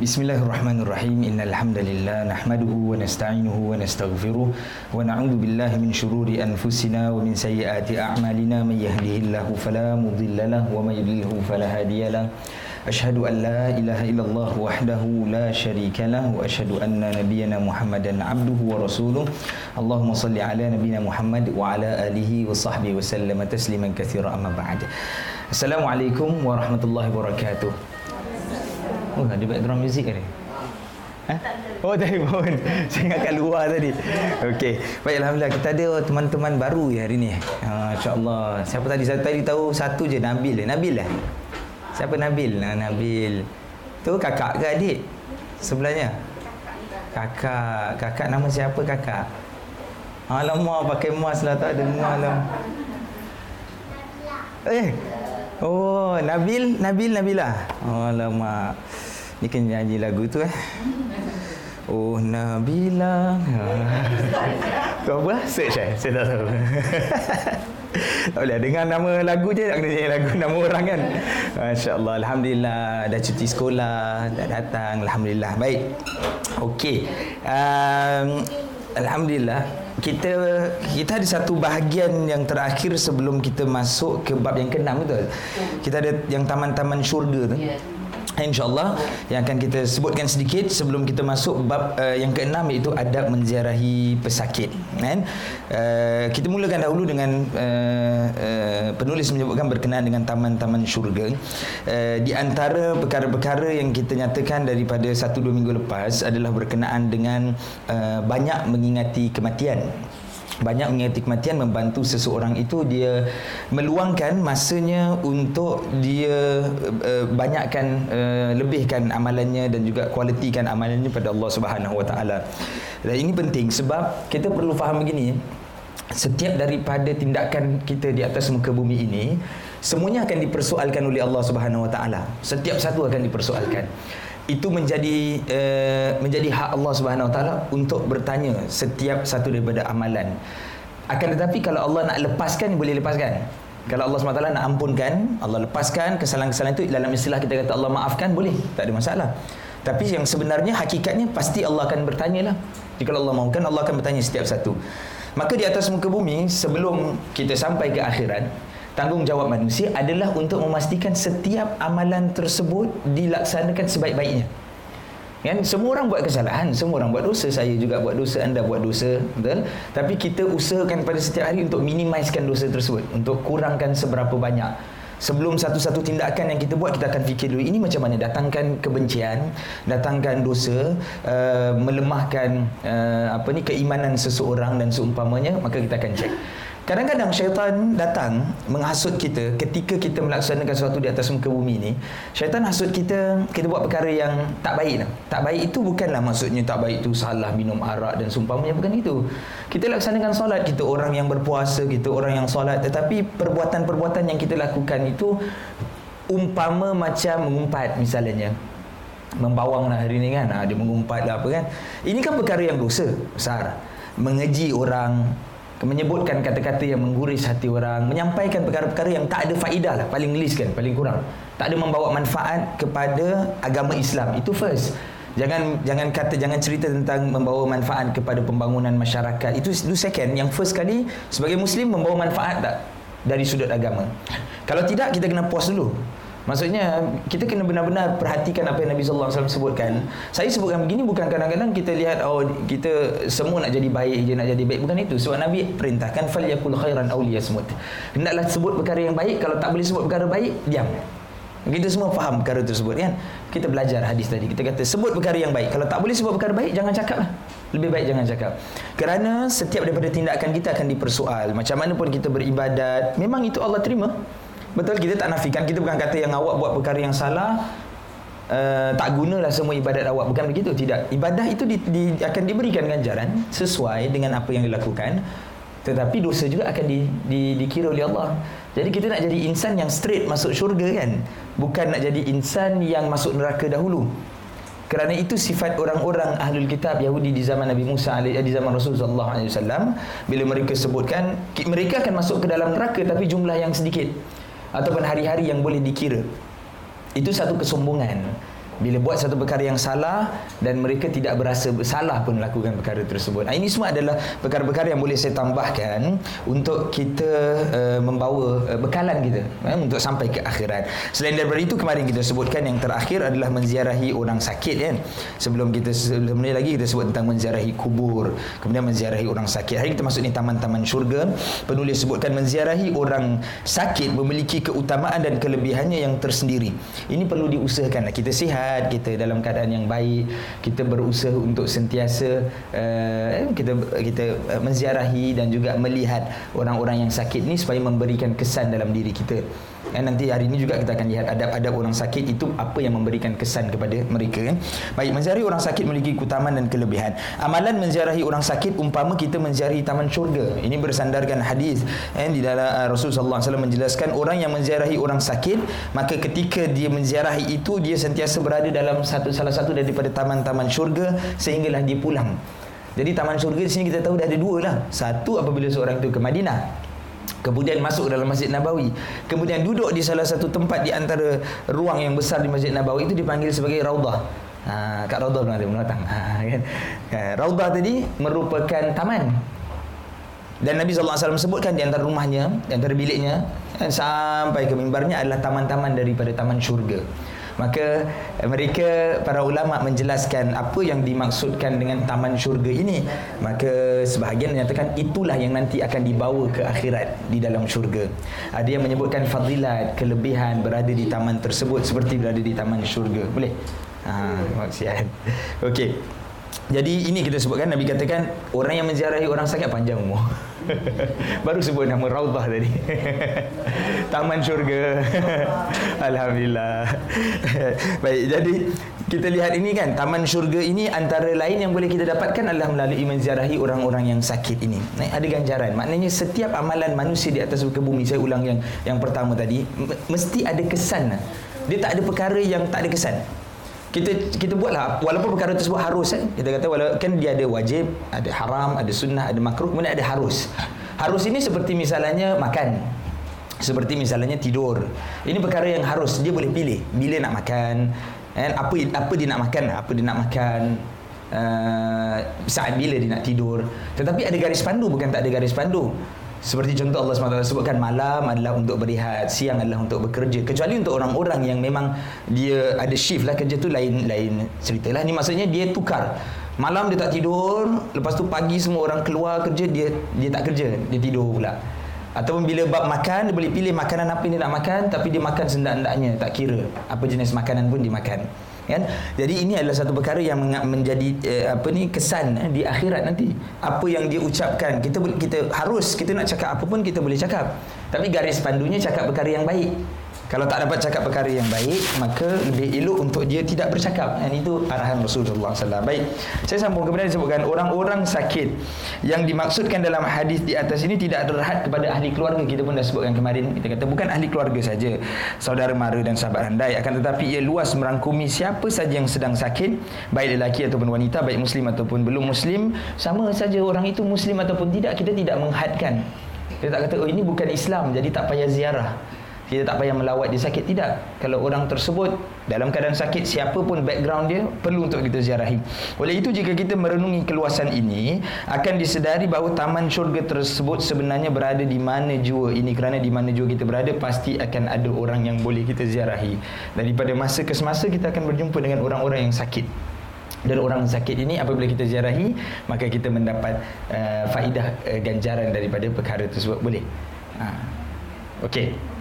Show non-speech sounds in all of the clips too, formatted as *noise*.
بسم الله الرحمن الرحيم إن الحمد لله نحمده ونستعينه ونستغفره ونعوذ بالله من شرور أنفسنا ومن سيئات أعمالنا من يهده الله فلا مضل له ومن يضلله فلا هادي له أشهد أن لا إله إلا الله وحده لا شريك له وأشهد أن نبينا محمدا عبده ورسوله اللهم صل على نبينا محمد وعلى آله وصحبه وسلم تسليما كثيرا أما بعد السلام عليكم ورحمة الله وبركاته Oh, ada background music ke ni? Ha? Oh, *laughs* telefon. Saya ingat kat luar tadi. Okey. Baik, Alhamdulillah. Kita ada teman-teman baru ya hari ni. Ha, InsyaAllah. Siapa tadi? Saya tadi tahu satu je. Nabil. Nabil lah. Siapa Nabil? Nah, Nabil. Tu kakak ke adik? Sebelahnya? Kakak. Kakak nama siapa kakak? Alamak, pakai emas lah. Tak ada emas lah. Eh. Oh, Nabil, Nabil, Nabilah. Alamak. Ni kan nyanyi lagu tu eh. Oh Nabila. Kau apa? Search eh? Saya tak tahu. tak boleh dengar nama lagu je nak kena nyanyi lagu nama orang kan. Masya-Allah. Alhamdulillah dah cuti sekolah, dah datang. Alhamdulillah. Baik. Okey. Um, Alhamdulillah kita kita ada satu bahagian yang terakhir sebelum kita masuk ke bab yang keenam betul. Kita ada yang taman-taman syurga tu. Yeah insyaallah yang akan kita sebutkan sedikit sebelum kita masuk bab uh, yang keenam iaitu adab menziarahi pesakit kan? Uh, kita mulakan dahulu dengan uh, uh, penulis menyebutkan berkenaan dengan taman-taman syurga. Uh, di antara perkara-perkara yang kita nyatakan daripada satu dua minggu lepas adalah berkenaan dengan uh, banyak mengingati kematian banyak mengingati kematian membantu seseorang itu dia meluangkan masanya untuk dia uh, banyakkan uh, lebihkan amalannya dan juga kualitikan amalannya pada Allah Subhanahu Wa Taala. Dan ini penting sebab kita perlu faham begini setiap daripada tindakan kita di atas muka bumi ini semuanya akan dipersoalkan oleh Allah Subhanahu Wa Taala. Setiap satu akan dipersoalkan itu menjadi uh, menjadi hak Allah Subhanahu Wa Taala untuk bertanya setiap satu daripada amalan. Akan tetapi kalau Allah nak lepaskan boleh lepaskan. Kalau Allah SWT nak ampunkan, Allah lepaskan kesalahan-kesalahan itu dalam istilah kita kata Allah maafkan boleh, tak ada masalah. Tapi yang sebenarnya hakikatnya pasti Allah akan bertanya lah. Jika Allah mahukan Allah akan bertanya setiap satu. Maka di atas muka bumi sebelum kita sampai ke akhirat, tanggungjawab manusia adalah untuk memastikan setiap amalan tersebut dilaksanakan sebaik-baiknya. Kan semua orang buat kesalahan, semua orang buat dosa, saya juga buat dosa, anda buat dosa, betul? Tapi kita usahakan pada setiap hari untuk minimizekan dosa tersebut, untuk kurangkan seberapa banyak. Sebelum satu-satu tindakan yang kita buat kita akan fikir dulu ini macam mana datangkan kebencian, datangkan dosa, uh, melemahkan uh, apa ni keimanan seseorang dan seumpamanya, maka kita akan cek. Kadang-kadang syaitan datang menghasut kita ketika kita melaksanakan sesuatu di atas muka bumi ini. Syaitan hasut kita, kita buat perkara yang tak baik. Tak baik itu bukanlah maksudnya tak baik itu salah minum arak dan sumpahnya. Bukan itu. Kita laksanakan solat, kita orang yang berpuasa, kita orang yang solat. Tetapi perbuatan-perbuatan yang kita lakukan itu umpama macam mengumpat misalnya. Membawang lah hari ini kan. Ha, dia mengumpat lah apa kan. Ini kan perkara yang dosa besar. Mengeji orang, menyebutkan kata-kata yang mengguris hati orang menyampaikan perkara-perkara yang tak ada faedah lah paling least kan paling kurang. Tak ada membawa manfaat kepada agama Islam. Itu first. Jangan jangan kata jangan cerita tentang membawa manfaat kepada pembangunan masyarakat. Itu itu second. Yang first kali sebagai muslim membawa manfaat tak dari sudut agama? Kalau tidak kita kena pause dulu Maksudnya kita kena benar-benar perhatikan apa yang Nabi sallallahu alaihi wasallam sebutkan. Saya sebutkan begini bukan kadang-kadang kita lihat oh kita semua nak jadi baik je nak jadi baik bukan itu. Sebab Nabi perintahkan fal yakul khairan aw liyasmut. Hendaklah sebut perkara yang baik kalau tak boleh sebut perkara baik diam. Kita semua faham perkara tersebut kan. Kita belajar hadis tadi. Kita kata sebut perkara yang baik. Kalau tak boleh sebut perkara baik jangan cakaplah. Lebih baik jangan cakap. Kerana setiap daripada tindakan kita akan dipersoal. Macam mana pun kita beribadat, memang itu Allah terima. Betul kita tak nafikan. Kita bukan kata yang awak buat perkara yang salah. Uh, tak gunalah semua ibadat awak. Bukan begitu tidak. Ibadah itu di, di, akan diberikan ganjaran sesuai dengan apa yang dilakukan. Tetapi dosa juga akan di, di, dikira oleh Allah. Jadi kita nak jadi insan yang straight masuk syurga kan? Bukan nak jadi insan yang masuk neraka dahulu. Kerana itu sifat orang-orang ahlul kitab Yahudi di zaman Nabi Musa di zaman Rasulullah SAW bila mereka sebutkan mereka akan masuk ke dalam neraka tapi jumlah yang sedikit ataupun hari-hari yang boleh dikira. Itu satu kesombongan bila buat satu perkara yang salah dan mereka tidak berasa bersalah pun melakukan perkara tersebut. Ini semua adalah perkara-perkara yang boleh saya tambahkan untuk kita uh, membawa uh, bekalan kita uh, untuk sampai ke akhirat. Selain daripada itu kemarin kita sebutkan yang terakhir adalah menziarahi orang sakit kan. Sebelum kita sebelum ni lagi kita sebut tentang menziarahi kubur, kemudian menziarahi orang sakit. Hari kita masuk ni taman-taman syurga. Penulis sebutkan menziarahi orang sakit memiliki keutamaan dan kelebihannya yang tersendiri. Ini perlu diusahakan. Kita sihat sihat, kita dalam keadaan yang baik, kita berusaha untuk sentiasa uh, kita kita uh, menziarahi dan juga melihat orang-orang yang sakit ni supaya memberikan kesan dalam diri kita. Dan nanti hari ini juga kita akan lihat adab-adab orang sakit itu apa yang memberikan kesan kepada mereka kan. Baik, menziarahi orang sakit memiliki keutamaan dan kelebihan. Amalan menziarahi orang sakit umpama kita menziarahi taman syurga. Ini bersandarkan hadis eh, di dalam Rasulullah SAW menjelaskan orang yang menziarahi orang sakit, maka ketika dia menziarahi itu dia sentiasa berada dalam satu salah satu daripada taman-taman syurga sehinggalah dia pulang. Jadi taman syurga di sini kita tahu dah ada dua lah. Satu apabila seorang itu ke Madinah. Kemudian masuk dalam Masjid Nabawi. Kemudian duduk di salah satu tempat di antara ruang yang besar di Masjid Nabawi itu dipanggil sebagai Raudah. Ha, kat Raudah belum ada menatang. Ha, kan? ha, Raudah tadi merupakan taman. Dan Nabi SAW sebutkan di antara rumahnya, di antara biliknya, sampai ke mimbarnya adalah taman-taman daripada taman syurga. Maka mereka para ulama menjelaskan apa yang dimaksudkan dengan taman syurga ini. Maka sebahagian menyatakan itulah yang nanti akan dibawa ke akhirat di dalam syurga. Ada yang menyebutkan fadilat, kelebihan berada di taman tersebut seperti berada di taman syurga. Boleh? Ha, maksiat. Okey. Jadi ini kita sebutkan Nabi katakan orang yang menziarahi orang sakit panjang umur. *laughs* Baru sebut nama Raudah tadi. *laughs* Taman syurga. *laughs* Alhamdulillah. Baik, jadi kita lihat ini kan taman syurga ini antara lain yang boleh kita dapatkan adalah melalui menziarahi orang-orang yang sakit ini. Nah, ada ganjaran. Maknanya setiap amalan manusia di atas muka bumi, saya ulang yang yang pertama tadi, mesti ada kesan. Dia tak ada perkara yang tak ada kesan kita kita buatlah walaupun perkara tersebut harus kan kita kata walaupun kan dia ada wajib ada haram ada sunnah ada makruh kemudian ada harus. Harus ini seperti misalnya makan. Seperti misalnya tidur. Ini perkara yang harus dia boleh pilih bila nak makan kan apa apa dia nak makan apa dia nak makan uh, saat bila dia nak tidur. Tetapi ada garis pandu bukan tak ada garis pandu seperti contoh Allah SWT sebutkan malam adalah untuk berehat, siang adalah untuk bekerja. Kecuali untuk orang-orang yang memang dia ada shift lah kerja tu lain lain ceritalah. Ini maksudnya dia tukar. Malam dia tak tidur, lepas tu pagi semua orang keluar kerja dia dia tak kerja, dia tidur pula. Ataupun bila bab makan dia boleh pilih makanan apa yang dia nak makan tapi dia makan sendak-sendaknya, tak kira apa jenis makanan pun dia makan kan? Jadi ini adalah satu perkara yang menjadi eh, apa ni kesan eh, di akhirat nanti. Apa yang dia ucapkan kita kita harus kita nak cakap apa pun kita boleh cakap. Tapi garis pandunya cakap perkara yang baik kalau tak dapat cakap perkara yang baik, maka lebih elok untuk dia tidak bercakap. Dan itu arahan Rasulullah SAW. Baik, saya sambung kemudian disebutkan orang-orang sakit yang dimaksudkan dalam hadis di atas ini tidak terhad kepada ahli keluarga. Kita pun dah sebutkan kemarin. Kita kata bukan ahli keluarga saja, saudara mara dan sahabat handai. Akan tetapi ia luas merangkumi siapa saja yang sedang sakit, baik lelaki ataupun wanita, baik muslim ataupun belum muslim. Sama saja orang itu muslim ataupun tidak, kita tidak menghadkan. Kita tak kata, oh ini bukan Islam, jadi tak payah ziarah kita tak payah melawat dia sakit tidak. Kalau orang tersebut dalam keadaan sakit siapa pun background dia perlu untuk kita ziarahi oleh itu jika kita merenungi keluasan ini akan disedari bahawa taman syurga tersebut sebenarnya berada di mana jua. Ini kerana di mana jua kita berada pasti akan ada orang yang boleh kita ziarahi. Daripada masa ke semasa kita akan berjumpa dengan orang-orang yang sakit. Dan orang sakit ini apabila kita ziarahi maka kita mendapat uh, faedah uh, ganjaran daripada perkara tersebut. Boleh? Ha. okey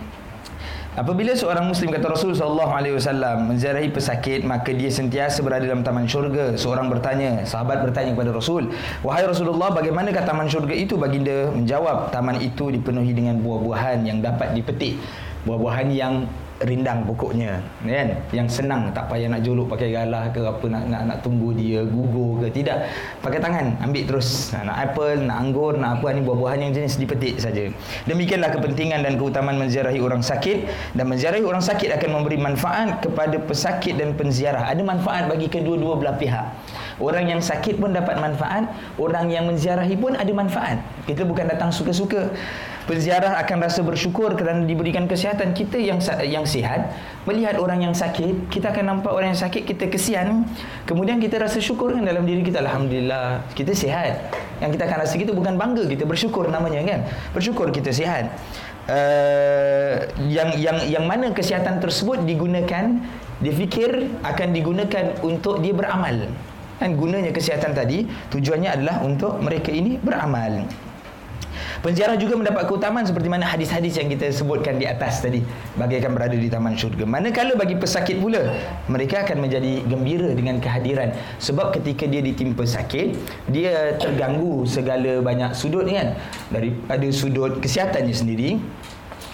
Apabila seorang muslim kata Rasul sallallahu alaihi wasallam menziarahi pesakit maka dia sentiasa berada dalam taman syurga. Seorang bertanya, sahabat bertanya kepada Rasul, "Wahai Rasulullah, bagaimana kata taman syurga itu?" Baginda menjawab, "Taman itu dipenuhi dengan buah-buahan yang dapat dipetik." Buah-buahan yang rindang pokoknya kan? Yang senang tak payah nak jolok pakai galah ke apa nak nak nak tunggu dia gugur ke tidak. Pakai tangan ambil terus. Nak apple nak anggur nak apa ni buah-buahan yang jenis dipetik saja. Demikianlah kepentingan dan keutamaan menziarahi orang sakit. Dan menziarahi orang sakit akan memberi manfaat kepada pesakit dan penziarah. Ada manfaat bagi kedua-dua belah pihak. Orang yang sakit pun dapat manfaat Orang yang menziarahi pun ada manfaat. Kita bukan datang suka-suka penziarah akan rasa bersyukur kerana diberikan kesihatan kita yang yang sihat. Melihat orang yang sakit kita akan nampak orang yang sakit kita kesian. Kemudian kita rasa syukur kan dalam diri kita alhamdulillah kita sihat. Yang kita akan rasa kita bukan bangga kita bersyukur namanya kan. Bersyukur kita sihat. Uh, yang yang yang mana kesihatan tersebut digunakan dia fikir akan digunakan untuk dia beramal. Kan gunanya kesihatan tadi tujuannya adalah untuk mereka ini beramal Penziarah juga mendapat keutamaan seperti mana hadis-hadis yang kita sebutkan di atas tadi. Bagaikan berada di taman syurga. Manakala bagi pesakit pula mereka akan menjadi gembira dengan kehadiran. Sebab ketika dia ditimpa sakit dia terganggu segala banyak sudut kan? Daripada sudut kesihatannya sendiri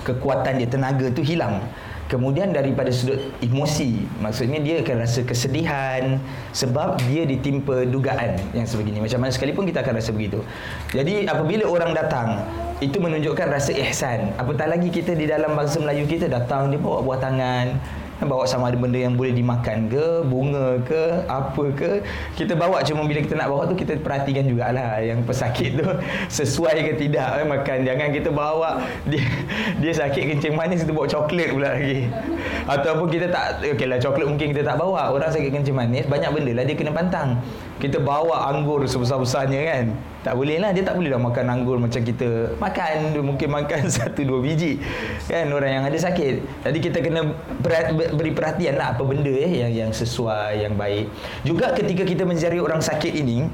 kekuatan dia tenaga tu hilang Kemudian daripada sudut emosi Maksudnya dia akan rasa kesedihan Sebab dia ditimpa dugaan yang sebegini. Macam mana sekalipun kita akan rasa begitu. Jadi apabila orang datang Itu menunjukkan rasa ihsan. Apatah lagi kita di dalam bangsa Melayu kita Datang dia bawa buah tangan bawa sama ada benda yang boleh dimakan ke bunga ke apa ke. Kita bawa cuma bila kita nak bawa tu kita perhatikan jugalah yang pesakit tu. *laughs* Sesuai ke tidak eh, makan. Jangan kita bawa dia dia sakit kencing manis kita bawa coklat pula lagi. Ataupun kita tak okeylah coklat mungkin kita tak bawa. Orang sakit kencing manis banyak benda lah dia kena pantang kita bawa anggur sebesar-besarnya kan? Tak boleh lah dia tak boleh lah makan anggur macam kita makan. Mungkin makan *laughs* satu dua biji. Kan orang yang ada sakit. Jadi kita kena beri perhatian lah apa benda eh, yang yang sesuai yang baik. Juga ketika kita mencari orang sakit ini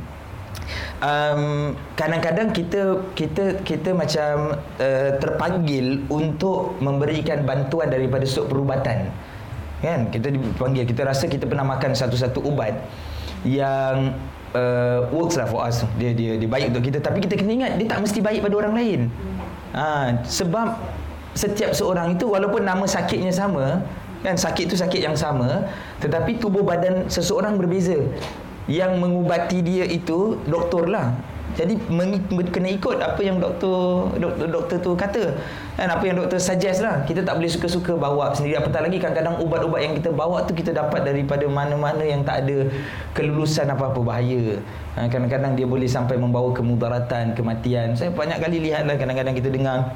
um, kadang-kadang kita kita kita macam uh, terpanggil untuk memberikan bantuan daripada sudut perubatan. Kan kita dipanggil. Kita rasa kita pernah makan satu-satu ubat yang uh, works lah for us. Dia dia dia baik untuk kita. Tapi kita kena ingat dia tak mesti baik pada orang lain. Ha, sebab setiap seorang itu walaupun nama sakitnya sama kan sakit tu sakit yang sama tetapi tubuh badan seseorang berbeza. Yang mengubati dia itu doktor lah jadi kena ikut apa yang doktor doktor, doktor tu kata. Kan apa yang doktor suggest lah. Kita tak boleh suka-suka bawa sendiri. Apatah lagi kadang-kadang ubat-ubat yang kita bawa tu kita dapat daripada mana-mana yang tak ada kelulusan apa-apa bahaya. Ha, kadang-kadang dia boleh sampai membawa kemudaratan kematian. Saya banyak kali lihat lah kadang-kadang kita dengar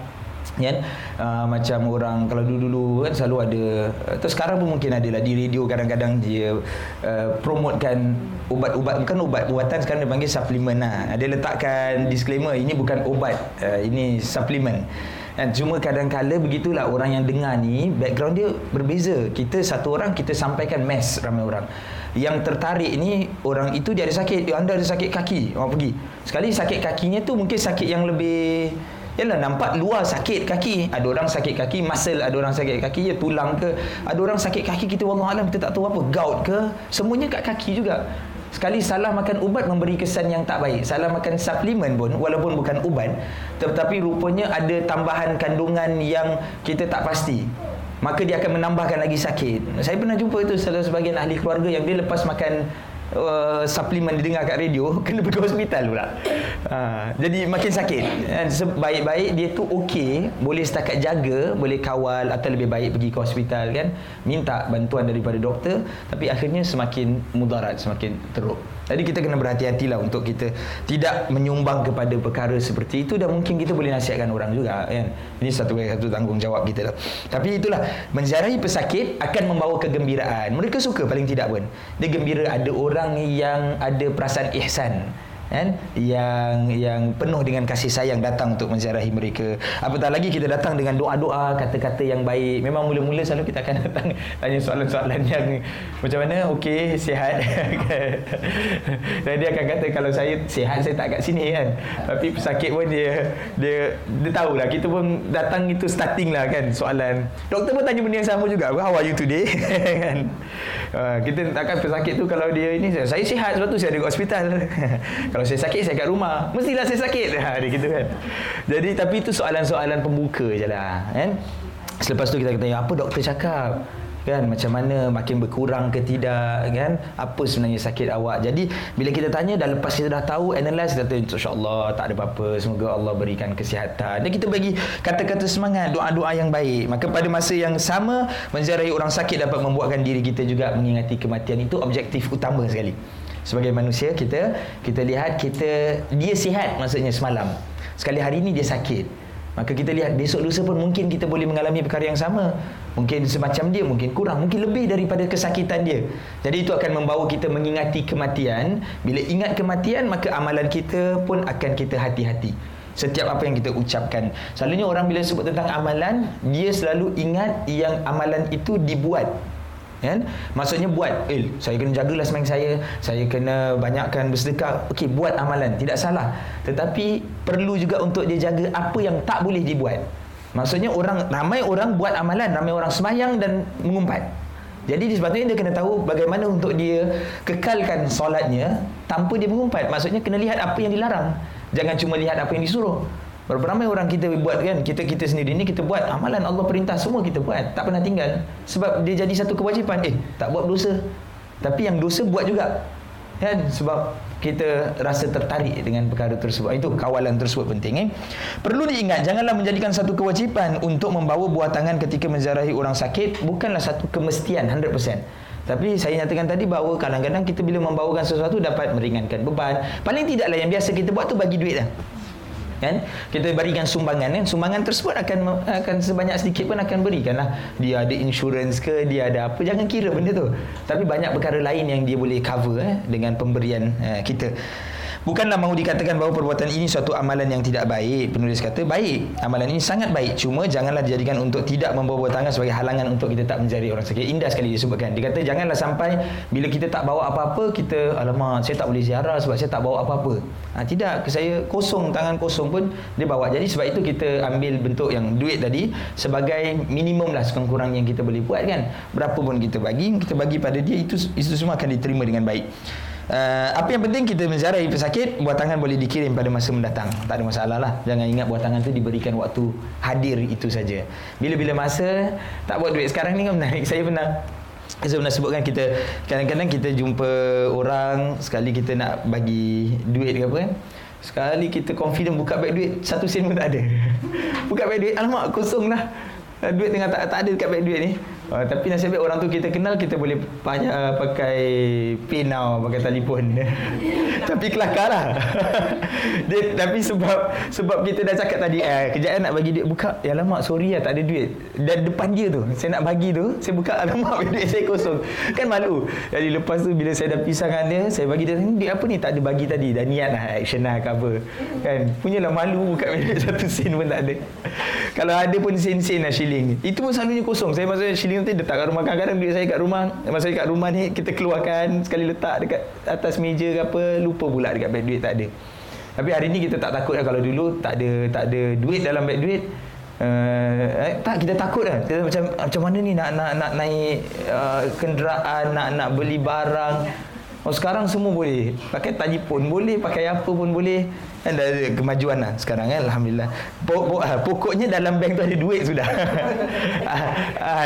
kan uh, macam orang kalau dulu-dulu kan selalu ada atau sekarang pun mungkin ada lah di radio kadang-kadang dia uh, promotekan ubat-ubat bukan ubat buatan sekarang dia panggil suplemen lah. Dia letakkan disclaimer ini bukan ubat uh, ini suplemen dan cuma kadang-kala begitulah orang yang dengar ni background dia berbeza. Kita satu orang kita sampaikan mass ramai orang. Yang tertarik ni orang itu dia ada sakit anda ada sakit kaki orang pergi. Sekali sakit kakinya tu mungkin sakit yang lebih Yalah nampak luar sakit kaki. Ada orang sakit kaki muscle, ada orang sakit kaki ya tulang ke. Ada orang sakit kaki kita wallah alam kita tak tahu apa, gout ke. Semuanya kat kaki juga. Sekali salah makan ubat memberi kesan yang tak baik. Salah makan suplemen pun walaupun bukan ubat tetapi rupanya ada tambahan kandungan yang kita tak pasti. Maka dia akan menambahkan lagi sakit. Saya pernah jumpa itu salah sebagian ahli keluarga yang dia lepas makan uh, suplemen didengar kat radio *laughs* kena pergi hospital pula. Uh, jadi makin sakit. Dan sebaik-baik dia tu okey, boleh setakat jaga, boleh kawal atau lebih baik pergi ke hospital kan, minta bantuan daripada doktor, tapi akhirnya semakin mudarat, semakin teruk. Jadi kita kena berhati-hatilah untuk kita tidak menyumbang kepada perkara seperti itu dan mungkin kita boleh nasihatkan orang juga kan. Ini satu satu tanggungjawab kita lah. Tapi itulah menziarahi pesakit akan membawa kegembiraan. Mereka suka paling tidak pun. Dia gembira ada orang yang ada perasaan ihsan kan yang yang penuh dengan kasih sayang datang untuk menziarahi mereka. Apatah lagi kita datang dengan doa-doa kata-kata yang baik. Memang mula-mula selalu kita akan datang *laughs* tanya soalan-soalan yang macam mana? Okey sihat. *laughs* Dan dia akan kata kalau saya sihat saya tak kat sini kan. Tapi pesakit pun dia dia dia tahulah. Kita pun datang itu starting lah kan soalan. Doktor pun tanya benda yang sama juga. How are you today? *laughs* Kan? Uh, kita takkan pesakit tu kalau dia ini saya sihat sebab tu saya ada hospital Kalau saya sakit saya kat rumah. Mestilah saya sakit. *laughs* Ha dia gitu kan. Jadi tapi itu soalan-soalan pembuka je lah kan. Selepas tu kita tanya apa doktor cakap? Kan macam mana? Makin berkurang ke tidak kan? Apa sebenarnya sakit awak? Jadi bila kita tanya dah lepas kita dah tahu analyze kata insyaallah tak ada apa-apa. Semoga Allah berikan kesihatan. Dan kita bagi kata-kata semangat doa-doa yang baik. Maka pada masa yang sama menziarahi orang sakit dapat membuatkan diri kita juga mengingati kematian. Itu objektif utama sekali sebagai manusia kita kita lihat kita dia sihat maksudnya semalam sekali hari ini dia sakit Maka kita lihat besok lusa pun mungkin kita boleh mengalami perkara yang sama. Mungkin semacam dia, mungkin kurang, mungkin lebih daripada kesakitan dia. Jadi itu akan membawa kita mengingati kematian. Bila ingat kematian, maka amalan kita pun akan kita hati-hati. Setiap apa yang kita ucapkan. Selalunya orang bila sebut tentang amalan, dia selalu ingat yang amalan itu dibuat kan? Maksudnya buat eh saya kena jagalah sembahyang saya saya kena banyakkan bersedekah. Okey buat amalan tidak salah. Tetapi perlu juga untuk dia jaga apa yang tak boleh dibuat. Maksudnya orang ramai orang buat amalan ramai orang sembahyang dan mengumpat. Jadi sebabnya dia kena tahu bagaimana untuk dia kekalkan solatnya tanpa dia mengumpat. Maksudnya kena lihat apa yang dilarang. Jangan cuma lihat apa yang disuruh Berapa ramai orang kita buat kan Kita kita sendiri ni kita buat Amalan Allah perintah semua kita buat. Tak pernah tinggal. Sebab dia jadi satu kewajipan. Eh tak buat dosa. Tapi yang dosa buat juga. Kan? Sebab kita rasa tertarik dengan perkara tersebut. Itu kawalan tersebut penting eh? Perlu diingat Janganlah menjadikan satu kewajipan Untuk membawa buah tangan ketika menziarahi orang sakit Bukanlah satu kemestian 100% tapi saya nyatakan tadi bahawa kadang-kadang kita bila membawakan sesuatu dapat meringankan beban. Paling tidaklah yang biasa kita buat tu bagi duit lah kan? Kita berikan sumbangan kan? Sumbangan tersebut akan akan sebanyak sedikit pun akan berikanlah. Dia ada insurans ke dia ada apa jangan kira benda tu. Tapi banyak perkara lain yang dia boleh cover eh, dengan pemberian eh, kita Bukanlah mahu dikatakan bahawa perbuatan ini suatu amalan yang tidak baik. Penulis kata, baik. Amalan ini sangat baik. Cuma janganlah dijadikan untuk tidak membawa tangan sebagai halangan untuk kita tak mencari orang sakit. Indah sekali disebutkan. Dia kata, janganlah sampai bila kita tak bawa apa-apa, kita, alamak, saya tak boleh ziarah sebab saya tak bawa apa-apa. Ha, tidak, saya kosong, tangan kosong pun dia bawa. Jadi sebab itu kita ambil bentuk yang duit tadi sebagai minimum lah sekurang-kurang yang kita boleh buat kan. Berapa pun kita bagi, kita bagi pada dia, itu, itu semua akan diterima dengan baik. Uh, apa yang penting kita menziarahi pesakit buat tangan boleh dikirim pada masa mendatang. Tak ada masalah lah. Jangan ingat buat tangan tu diberikan waktu hadir itu saja. Bila-bila masa tak buat duit. Sekarang ni kan menarik. *laughs* Saya pernah saya pernah sebutkan kita kadang-kadang kita jumpa orang sekali kita nak bagi duit ke apa kan sekali kita confident buka beg duit satu sen pun tak ada. *laughs* Buka beg duit alamak kosong lah. Duit tengah tak, tak ada dekat beg duit ni Uh, tapi nasib baik orang tu kita kenal kita boleh banyak uh, pakai pin now pakai telefon. *laughs* tapi kelakar lah. *laughs* dia, tapi sebab sebab kita dah cakap tadi eh kejap nak bagi dia buka ya lama sorry lah tak ada duit. Dan depan dia tu saya nak bagi tu saya buka *laughs* alamak duit saya kosong. Kan malu. Jadi lepas tu bila saya dah pisah dengan dia saya bagi dia duit apa ni tak ada bagi tadi dah niat lah action lah cover. Kan punyalah malu buka duit satu sen pun tak ada. Kalau ada pun sen-sen lah shilling. Itu pun selalunya kosong. Saya maksudnya shilling nanti letak kat rumah. Kadang-kadang duit saya kat rumah masa kat rumah ni kita keluarkan sekali letak dekat atas meja ke apa lupa pula dekat beg duit tak ada. Tapi hari ni kita tak takut lah kalau dulu tak ada tak ada duit dalam beg duit uh, eh, tak kita takut lah kita macam macam mana ni nak nak nak naik uh, kenderaan nak nak beli barang Oh sekarang semua boleh. Pakai telefon boleh pakai apa pun boleh. Kan dah ada kemajuan lah sekarang kan alhamdulillah. Pokok, ah, pokoknya dalam bank tu ada duit sudah. *laughs* Ah, ah,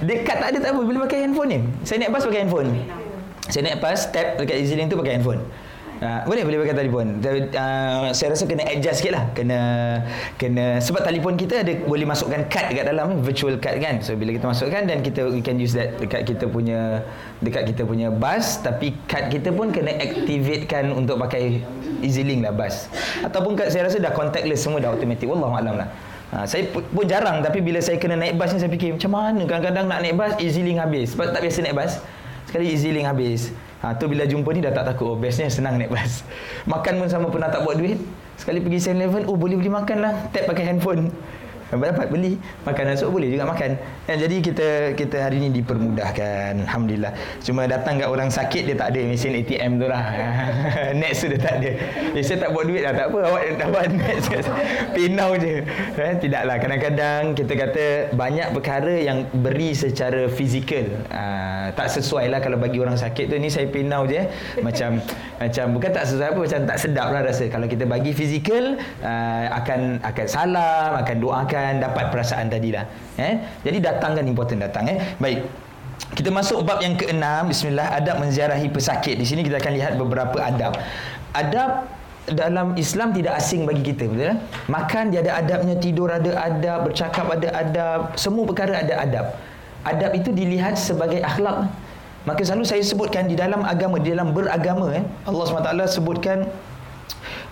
dekat tak ada tak apa. Boleh pakai handphone ni? Saya naik bas pakai handphone. Saya naik bas tap dekat EasyLink tu pakai handphone Boleh boleh pakai telefon. Uh, saya rasa kena adjust sikit lah. Kena kena sebab telefon kita ada boleh masukkan kad dekat dalam virtual card kan. So bila kita masukkan dan kita we can use that dekat kita punya dekat kita punya bus tapi kad kita pun kena activatekan untuk pakai EasyLink lah bus. Ataupun kad saya rasa dah contactless semua dah automatic. Wallahu alam lah. Ha, saya pun jarang tapi bila saya kena naik bas ni saya fikir macam mana kadang-kadang nak naik bas EasyLink habis sebab tak biasa naik bas sekali EasyLink habis Ha, tu bila jumpa ni dah tak takut. Oh, bestnya senang naik bas. *laughs* Makan pun sama pernah tak buat duit. Sekali pergi 7-Eleven, oh boleh beli makan lah. Tap pakai handphone dapat beli. Makanan so boleh juga makan. Dan jadi kita kita hari ini dipermudahkan. Alhamdulillah. Cuma datang kat orang sakit dia tak ada mesin ATM tu lah. *laughs* Net sudah tak ada. Eh, saya tak buat duit lah. Tak apa. Awak dapat *laughs* net pay now je. Eh, tidaklah. Kadang-kadang kita kata banyak perkara yang beri secara fizikal. Uh, tak sesuai lah kalau bagi orang sakit tu. Ni saya now je. Macam *laughs* macam bukan tak sesuai apa. Macam tak sedap lah rasa. Kalau kita bagi fizikal uh, akan akan salam akan doakan akan dapat perasaan tadi lah. Eh? Jadi datang kan important datang. Eh? Baik. Kita masuk bab yang keenam. Bismillah. Adab menziarahi pesakit. Di sini kita akan lihat beberapa adab. Adab dalam Islam tidak asing bagi kita. Betul? Makan dia ada adabnya. Tidur ada adab. Bercakap ada adab. Semua perkara ada adab. Adab itu dilihat sebagai akhlak. Maka selalu saya sebutkan di dalam agama, di dalam beragama. Eh? Allah SWT sebutkan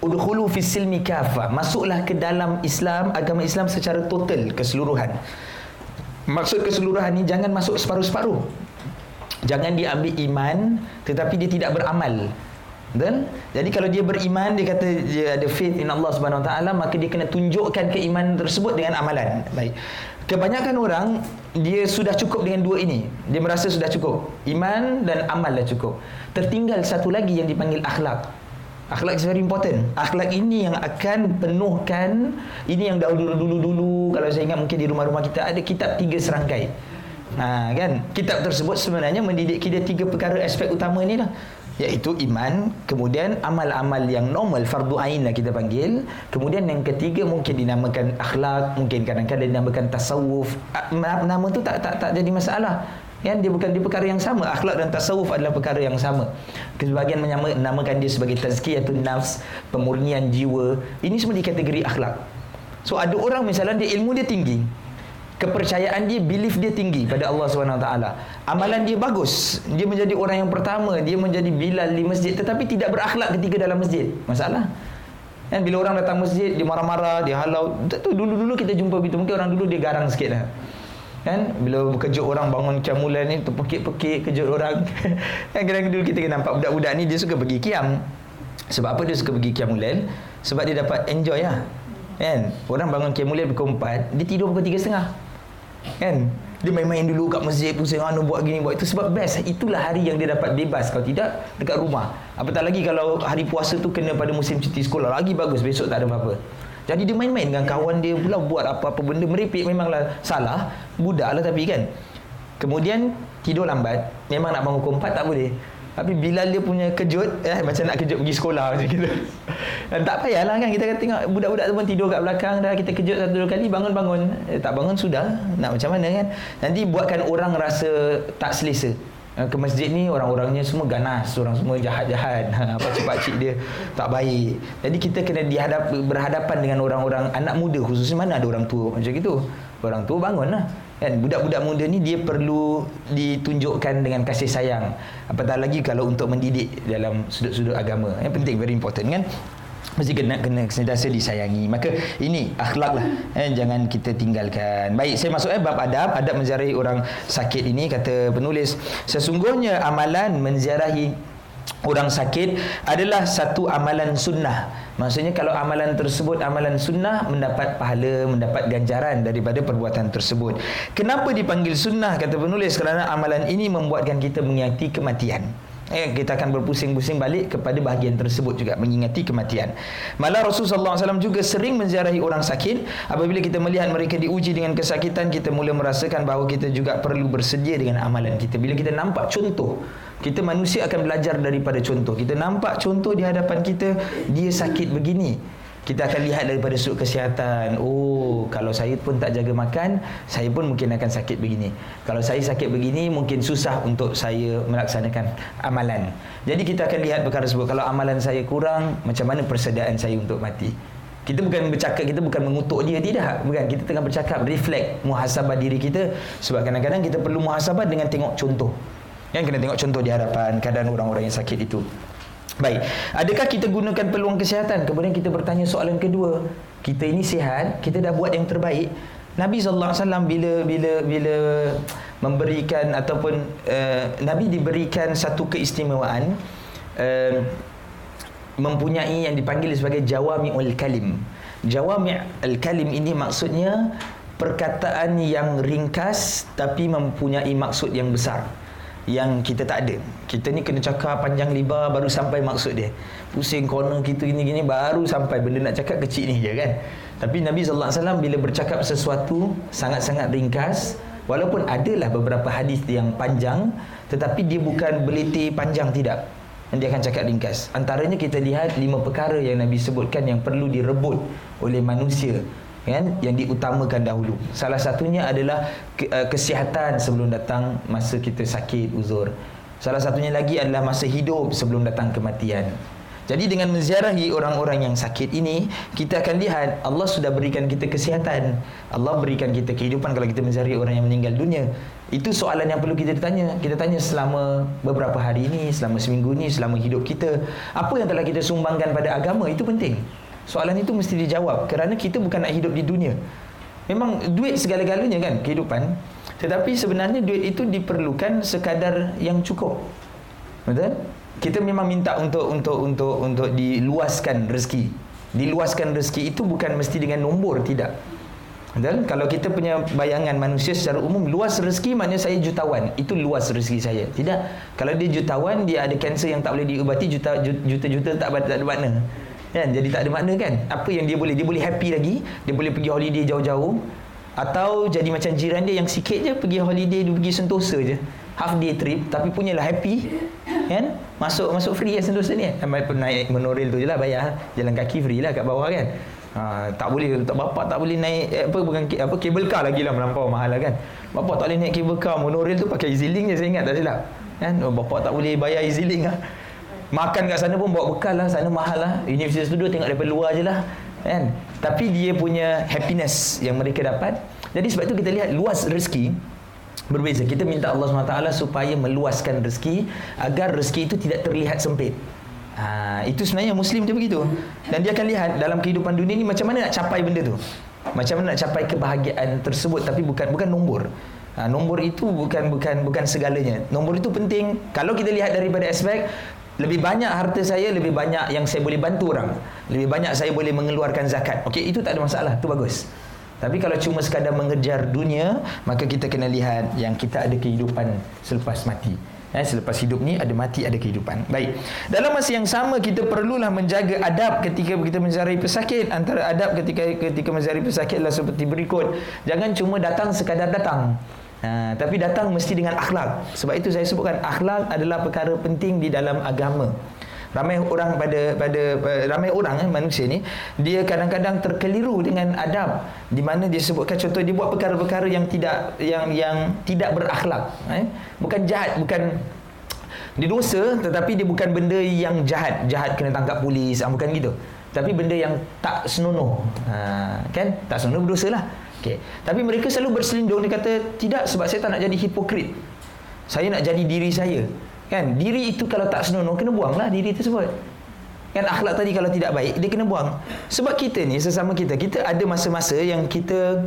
udkhulu fis silmi kafa. Masuklah ke dalam Islam agama Islam secara total keseluruhan. Maksud keseluruhan ni jangan masuk separuh-separuh. Jangan dia ambil iman tetapi dia tidak beramal. Dan jadi kalau dia beriman dia kata dia ada faith in Allah Subhanahu Wa Taala maka dia kena tunjukkan keimanan tersebut dengan amalan. Baik. Kebanyakan orang dia sudah cukup dengan dua ini. Dia merasa sudah cukup. Iman dan amal dah cukup. Tertinggal satu lagi yang dipanggil akhlak Akhlak is very important. Akhlak ini yang akan penuhkan ini yang dahulu dulu dulu kalau saya ingat mungkin di rumah-rumah kita ada kitab tiga serangkai. Ha kan? Kitab tersebut sebenarnya mendidik kita tiga perkara aspek utama ni lah iaitu iman kemudian amal-amal yang normal fardu ain lah kita panggil kemudian yang ketiga mungkin dinamakan akhlak mungkin kadang-kadang dinamakan tasawuf nama tu tak tak tak jadi masalah kan dia bukan di perkara yang sama. Akhlak dan tasawuf adalah perkara yang sama. Sebagian menamakan dia sebagai tazkiyatun nafs pemurnian jiwa. Ini semua di kategori akhlak. So ada orang misalnya dia ilmu dia tinggi kepercayaan dia belief dia tinggi pada Allah SWT amalan dia bagus. Dia menjadi orang yang pertama dia menjadi bilal di masjid tetapi tidak berakhlak ketika dalam masjid. Masalah? Kan bila orang datang masjid dia marah-marah dia halau. Dulu-dulu kita jumpa begitu. Mungkin orang dulu dia garang sikit lah kan? Bila kejut orang bangun camulan ni terpekik-pekik kejut orang. *laughs* Kan kadang dulu kita nampak budak-budak ni dia suka pergi kiam. Sebab apa dia suka pergi kiamulan sebab dia dapat enjoy lah. Kan? Orang bangun kiamulan pukul 4 dia tidur pukul 3.30 kan? Dia main-main dulu kat masjid pusing anu buat gini buat itu. Sebab best itulah hari yang dia dapat bebas. Kalau tidak dekat rumah. Apatah lagi kalau hari puasa tu kena pada musim cuti sekolah. Lagi bagus besok tak ada apa-apa jadi dia main-main dengan kawan dia pula buat apa-apa benda meripik memanglah salah budak lah tapi kan kemudian tidur lambat memang nak bangun pukul 4 tak boleh tapi bila dia punya kejut eh macam nak kejut pergi sekolah macam gitu. *laughs* Dan tak payahlah kan kita kata tengok budak-budak tu pun tidur kat belakang dah kita kejut satu dua kali bangun-bangun. Eh, tak bangun sudah. Nak macam mana kan? Nanti buatkan orang rasa tak selesa. Eh, ke masjid ni orang-orangnya semua ganas, orang semua jahat-jahat. *laughs* Ha, apa cik dia tak baik. Jadi kita kena dihadap berhadapan dengan orang-orang anak muda khususnya mana ada orang tua macam gitu. Orang tua bangunlah kan budak-budak muda ni dia perlu ditunjukkan dengan kasih sayang apatah lagi kalau untuk mendidik dalam sudut-sudut agama yang penting very important kan mesti kena kena sentiasa disayangi maka ini akhlak lah eh, jangan kita tinggalkan baik saya masuk eh bab adab adab menziarahi orang sakit ini kata penulis sesungguhnya amalan menziarahi orang sakit adalah satu amalan sunnah Maksudnya kalau amalan tersebut amalan sunnah mendapat pahala, mendapat ganjaran daripada perbuatan tersebut. Kenapa dipanggil sunnah kata penulis? Kerana amalan ini membuatkan kita mengingati kematian. Eh, kita akan berpusing-pusing balik kepada bahagian tersebut juga mengingati kematian. Malah Rasulullah SAW juga sering menziarahi orang sakit. Apabila kita melihat mereka diuji dengan kesakitan, kita mula merasakan bahawa kita juga perlu bersedia dengan amalan kita. Bila kita nampak contoh kita manusia akan belajar daripada contoh. Kita nampak contoh di hadapan kita, dia sakit begini. Kita akan lihat daripada sudut kesihatan. Oh, kalau saya pun tak jaga makan, saya pun mungkin akan sakit begini. Kalau saya sakit begini, mungkin susah untuk saya melaksanakan amalan. Jadi kita akan lihat perkara tersebut. Kalau amalan saya kurang, macam mana persediaan saya untuk mati? Kita bukan bercakap, kita bukan mengutuk dia, tidak. Bukan, kita tengah bercakap, reflect muhasabah diri kita. Sebab kadang-kadang kita perlu muhasabah dengan tengok contoh. Yang kena tengok contoh di hadapan keadaan orang-orang yang sakit itu. Baik, adakah kita gunakan peluang kesihatan? Kemudian kita bertanya soalan kedua. Kita ini sihat, kita dah buat yang terbaik. Nabi sallallahu alaihi wasallam bila bila bila memberikan ataupun uh, Nabi diberikan satu keistimewaan uh, mempunyai yang dipanggil sebagai jawami'ul kalim. Jawami'ul kalim ini maksudnya perkataan yang ringkas tapi mempunyai maksud yang besar yang kita tak ada. Kita ni kena cakap panjang lebar baru sampai maksud dia. Pusing corner kita gini gini baru sampai benda nak cakap kecil ni je kan. Tapi Nabi sallallahu alaihi wasallam bila bercakap sesuatu sangat-sangat ringkas walaupun adalah beberapa hadis yang panjang tetapi dia bukan beliti panjang tidak. Dia akan cakap ringkas. Antaranya kita lihat lima perkara yang Nabi sebutkan yang perlu direbut oleh manusia kan yang diutamakan dahulu. Salah satunya adalah ke, uh, kesihatan sebelum datang masa kita sakit uzur. Salah satunya lagi adalah masa hidup sebelum datang kematian. Jadi dengan menziarahi orang-orang yang sakit ini kita akan lihat Allah sudah berikan kita kesihatan. Allah berikan kita kehidupan kalau kita menziarahi orang yang meninggal dunia. Itu soalan yang perlu kita tanya. Kita tanya selama beberapa hari ini, selama seminggu ini, selama hidup kita, apa yang telah kita sumbangkan pada agama itu penting. Soalan itu mesti dijawab kerana kita bukan nak hidup di dunia. Memang duit segala-galanya kan kehidupan. Tetapi sebenarnya duit itu diperlukan sekadar yang cukup. Betul? Kita memang minta untuk untuk untuk untuk diluaskan rezeki. Diluaskan rezeki itu bukan mesti dengan nombor tidak. Dan kalau kita punya bayangan manusia secara umum luas rezeki maknanya saya jutawan. Itu luas rezeki saya. Tidak. Kalau dia jutawan dia ada kanser yang tak boleh diubati juta juta-juta tak, tak ada makna. Kan? Jadi tak ada makna kan? Apa yang dia boleh? Dia boleh happy lagi, dia boleh pergi holiday jauh-jauh atau jadi macam jiran dia yang sikit je pergi holiday dia pergi sentosa je. Half day trip tapi punyalah happy kan? Masuk masuk free kan sentosa ni. Sampai naik monorail tu je lah bayar. Jalan kaki free lah kat bawah kan. Ha, tak boleh tak bapak tak boleh naik eh, apa bukan apa kabel car lagi lah melampau mahal lah kan. Bapak tak boleh naik kabel car monorail tu pakai EasyLink je saya ingat tak silap. Kan? Oh, bapak tak boleh bayar EasyLink lah. Makan kat sana pun bawa bekal lah, sana mahal lah. Universiti Studio tengok daripada luar je lah. Kan? Tapi dia punya happiness yang mereka dapat. Jadi sebab itu kita lihat luas rezeki berbeza. Kita minta Allah SWT supaya meluaskan rezeki agar rezeki itu tidak terlihat sempit. Ha, itu sebenarnya Muslim dia begitu. Dan dia akan lihat dalam kehidupan dunia ni macam mana nak capai benda tu. Macam mana nak capai kebahagiaan tersebut tapi bukan bukan nombor. Ha, nombor itu bukan bukan bukan segalanya. Nombor itu penting kalau kita lihat daripada aspek lebih banyak harta saya, lebih banyak yang saya boleh bantu orang. Lebih banyak saya boleh mengeluarkan zakat. Okey, itu tak ada masalah. Itu bagus. Tapi kalau cuma sekadar mengejar dunia, maka kita kena lihat yang kita ada kehidupan selepas mati. Eh, selepas hidup ni ada mati ada kehidupan. Baik. Dalam masa yang sama kita perlulah menjaga adab ketika kita menziarahi pesakit. Antara adab ketika ketika menziarahi pesakit adalah seperti berikut. Jangan cuma datang sekadar datang. Ha, tapi datang mesti dengan akhlak. Sebab itu saya sebutkan akhlak adalah perkara penting di dalam agama. Ramai orang pada pada ramai orang eh, manusia ni dia kadang-kadang terkeliru dengan adab. Di mana dia sebutkan contoh dia buat perkara-perkara yang tidak yang yang tidak berakhlak eh. Bukan jahat bukan dia dosa tetapi dia bukan benda yang jahat. Jahat kena tangkap polis ah, bukan gitu. Tapi benda yang tak senonoh. Ha, kan? Tak senonoh berdosa lah okay. tapi mereka selalu berselindung dia kata tidak sebab saya tak nak jadi hipokrit saya nak jadi diri saya Kan? Diri itu kalau tak senonoh kena buanglah diri tersebut. Kan akhlak tadi kalau tidak baik dia kena buang. Sebab kita ni sesama kita, kita ada masa-masa yang kita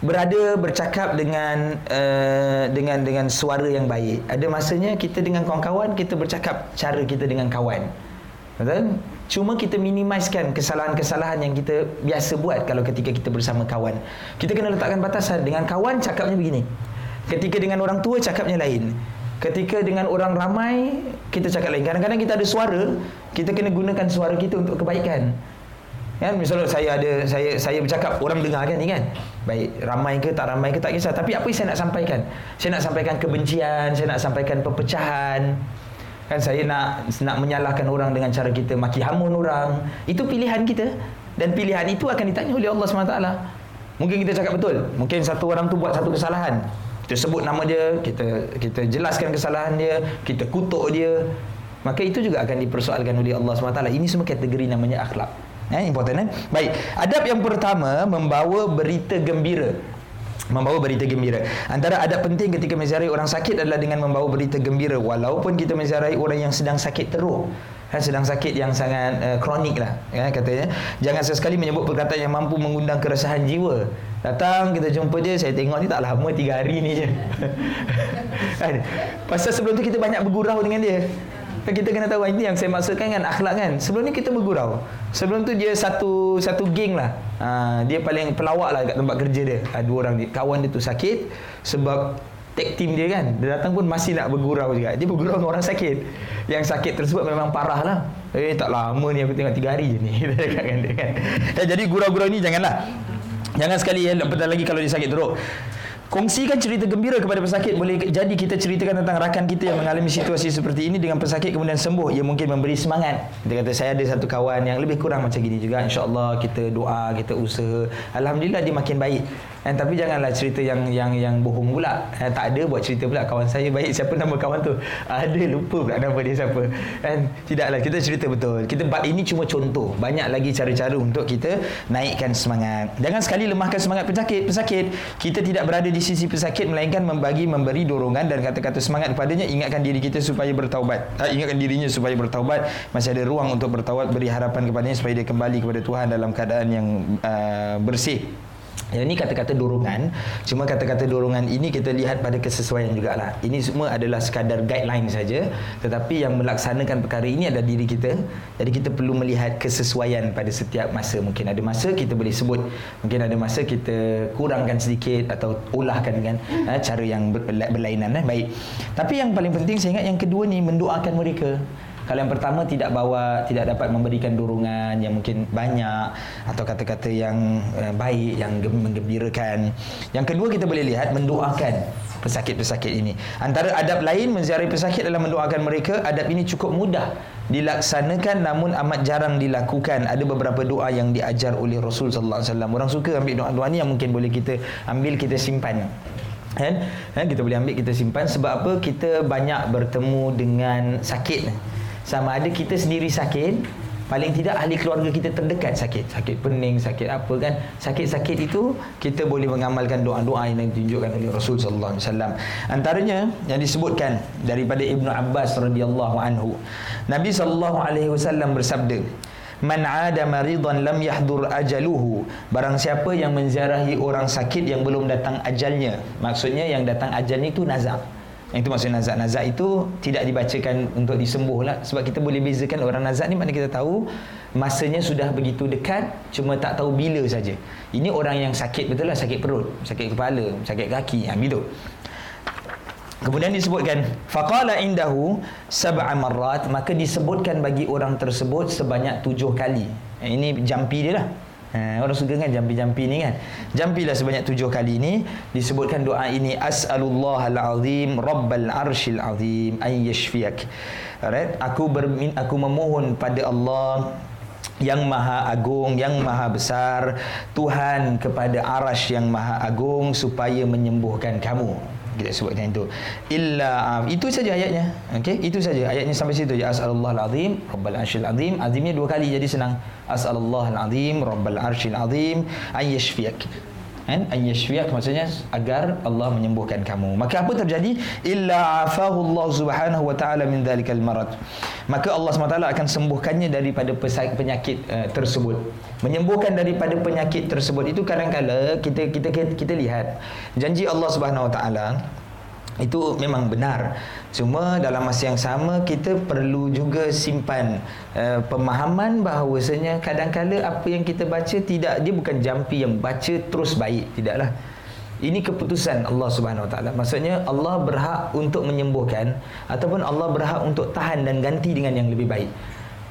berada bercakap dengan uh, dengan dengan suara yang baik. Ada masanya kita dengan kawan-kawan kita bercakap cara kita dengan kawan. Betul? Cuma kita minimizekan kesalahan-kesalahan yang kita biasa buat kalau ketika kita bersama kawan. Kita kena letakkan batasan. Dengan kawan cakapnya begini. Ketika dengan orang tua cakapnya lain. Ketika dengan orang ramai kita cakap lain. Kadang-kadang kita ada suara, kita kena gunakan suara kita untuk kebaikan. Kan misalnya saya ada saya saya bercakap orang dengar kan ni kan. Baik ramai ke tak ramai ke tak kisah tapi apa yang saya nak sampaikan? Saya nak sampaikan kebencian, saya nak sampaikan perpecahan. Kan saya nak nak menyalahkan orang dengan cara kita maki hamun orang. Itu pilihan kita dan pilihan itu akan ditanya oleh Allah SWT. Mungkin kita cakap betul. Mungkin satu orang tu buat satu kesalahan kita sebut nama dia kita kita jelaskan kesalahan dia kita kutuk dia maka itu juga akan dipersoalkan oleh Allah SWT ini semua kategori namanya akhlak eh, important eh? baik adab yang pertama membawa berita gembira membawa berita gembira. Antara adab penting ketika menziarahi orang sakit adalah dengan membawa berita gembira. Walaupun kita menziarahi orang yang sedang sakit teruk. Kan sedang sakit yang sangat uh, kronik lah ya, katanya. Jangan sesekali menyebut perkataan yang mampu mengundang keresahan jiwa. Datang kita jumpa dia saya tengok ni tak lama tiga hari ni je. *laughs* Kan? Pasal sebelum tu kita banyak bergurau dengan dia kan kita kena tahu ini yang saya maksudkan kan akhlak kan. Sebelum ni kita bergurau. Sebelum tu dia satu satu geng lah. Ha, dia paling pelawak lah kat tempat kerja dia. Ha, dua orang dia kawan dia tu sakit sebab tag team dia kan. Dia datang pun masih nak bergurau juga. Dia bergurau dengan orang sakit. Yang sakit tersebut memang parah lah. Eh tak lama ni aku tengok tiga hari je ni. *laughs* Kan dia kan. Eh, jadi gurau-gurau ni janganlah. Jangan sekali ya lagi kalau dia sakit teruk Kongsikan cerita gembira kepada pesakit boleh jadi kita ceritakan tentang rakan kita yang mengalami situasi seperti ini dengan pesakit kemudian sembuh ia mungkin memberi semangat. Dia kata saya ada satu kawan yang lebih kurang macam gini juga insya-Allah kita doa, kita usaha. Alhamdulillah dia makin baik. Eh, tapi janganlah cerita yang yang yang bohong pula. Eh, tak ada buat cerita pula kawan saya baik siapa nama kawan tu? Ada lupa pula nama dia siapa. Eh, tidaklah kita cerita betul. Kita ini cuma contoh. Banyak lagi cara-cara untuk kita naikkan semangat. Jangan sekali lemahkan semangat pesakit. Pesakit kita tidak berada di sisi pesakit melainkan membagi memberi dorongan dan kata-kata semangat kepadanya ingatkan diri kita supaya bertaubat. Eh, ingatkan dirinya supaya bertaubat. Masih ada ruang untuk bertaubat beri harapan kepadanya supaya dia kembali kepada Tuhan dalam keadaan yang uh, bersih. Yang ini kata-kata dorongan Cuma kata-kata dorongan ini kita lihat pada kesesuaian jugalah. Ini semua adalah sekadar guideline saja Tetapi yang melaksanakan perkara ini adalah diri kita. Jadi kita perlu melihat kesesuaian pada setiap masa. Mungkin ada masa kita boleh sebut Mungkin ada masa kita kurangkan sedikit Atau olahkan dengan ha, cara yang berlainan eh? Baik. Tapi yang paling penting saya ingat yang kedua ni Mendoakan mereka kalau yang pertama tidak bawa tidak dapat memberikan dorongan yang mungkin banyak atau kata-kata yang uh, baik yang menggembirakan. Yang kedua kita boleh lihat mendoakan pesakit-pesakit ini. Antara adab lain menziarahi pesakit adalah mendoakan mereka. Adab ini cukup mudah dilaksanakan namun amat jarang dilakukan. Ada beberapa doa yang diajar oleh Rasul sallallahu alaihi wasallam. Orang suka ambil doa-doa ni yang mungkin boleh kita ambil kita simpan. Kan? kan? Kita boleh ambil kita simpan sebab apa? Kita banyak bertemu dengan sakit sama ada kita sendiri sakit paling tidak ahli keluarga kita terdekat sakit. Sakit pening sakit apa kan. Sakit-sakit itu kita boleh mengamalkan doa-doa yang ditunjukkan oleh Rasul sallallahu alaihi wasallam. Antaranya yang disebutkan daripada Ibnu Abbas radhiyallahu anhu. Nabi sallallahu alaihi wasallam bersabda Man ada maridan lam yahdur ajaluhu. Barang siapa yang menziarahi orang sakit yang belum datang ajalnya. Maksudnya yang datang ajalnya itu nazak yang itu maksudnya nazak. Nazak itu tidak dibacakan untuk disembuh lah. Sebab kita boleh bezakan orang nazak ni mana kita tahu masanya sudah begitu dekat cuma tak tahu bila saja. Ini orang yang sakit betul lah. Sakit perut, sakit kepala, sakit kaki. Ha, gitu. Kemudian disebutkan faqala indahu sab'a marrat maka disebutkan bagi orang tersebut sebanyak tujuh kali. Ini jampi dia lah. Ha, orang suka kan jampi-jampi ni kan? Jampilah sebanyak tujuh kali ni. Disebutkan doa ini As'alullah al-azim Rabbal arshil azim An yashfiak right? aku, bermin, aku memohon pada Allah yang maha agung, yang maha besar Tuhan kepada arash yang maha agung Supaya menyembuhkan kamu kita sebutkan itu. Illa itu saja ayatnya. Okey itu saja ayatnya sampai situ. Ya asallallahu alazim rabbal arsyil azim. Azimnya dua kali jadi senang. Asallallahu alazim rabbal arsyil azim ayyashfiyak kan ayyashfiyak maksudnya agar Allah menyembuhkan kamu. Maka apa terjadi? Illa afahu Allah subhanahu wa taala min dzalikal marad. Maka Allah SWT akan sembuhkannya daripada penyakit uh, tersebut. Menyembuhkan daripada penyakit tersebut itu kadang-kala kita kita kita lihat. Janji Allah Subhanahu wa taala itu memang benar cuma dalam masa yang sama kita perlu juga simpan uh, pemahaman bahawasanya kadang-kala apa yang kita baca tidak dia bukan jampi yang baca terus baik tidaklah ini keputusan Allah Subhanahu Wa Taala. Maksudnya Allah berhak untuk menyembuhkan ataupun Allah berhak untuk tahan dan ganti dengan yang lebih baik.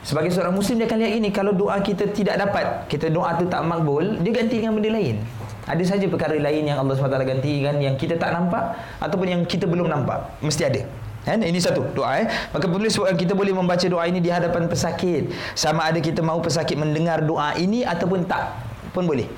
Sebagai seorang muslim dia akan lihat ini kalau doa kita tidak dapat, kita doa tu tak makbul, dia ganti dengan benda lain. Ada saja perkara lain yang Allah SWT gantikan yang kita tak nampak ataupun yang kita belum nampak. Mesti ada. Kan? Ini satu doa eh. Maka penulis kita boleh membaca doa ini di hadapan pesakit. Sama ada kita mahu pesakit mendengar doa ini ataupun tak pun boleh.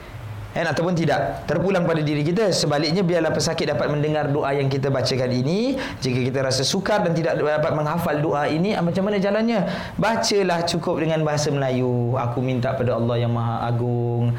Kan? Ataupun tidak Terpulang pada diri kita Sebaliknya biarlah pesakit dapat mendengar doa yang kita bacakan ini Jika kita rasa sukar dan tidak dapat menghafal doa ini ah, Macam mana jalannya? Bacalah cukup dengan bahasa Melayu Aku minta pada Allah yang maha agung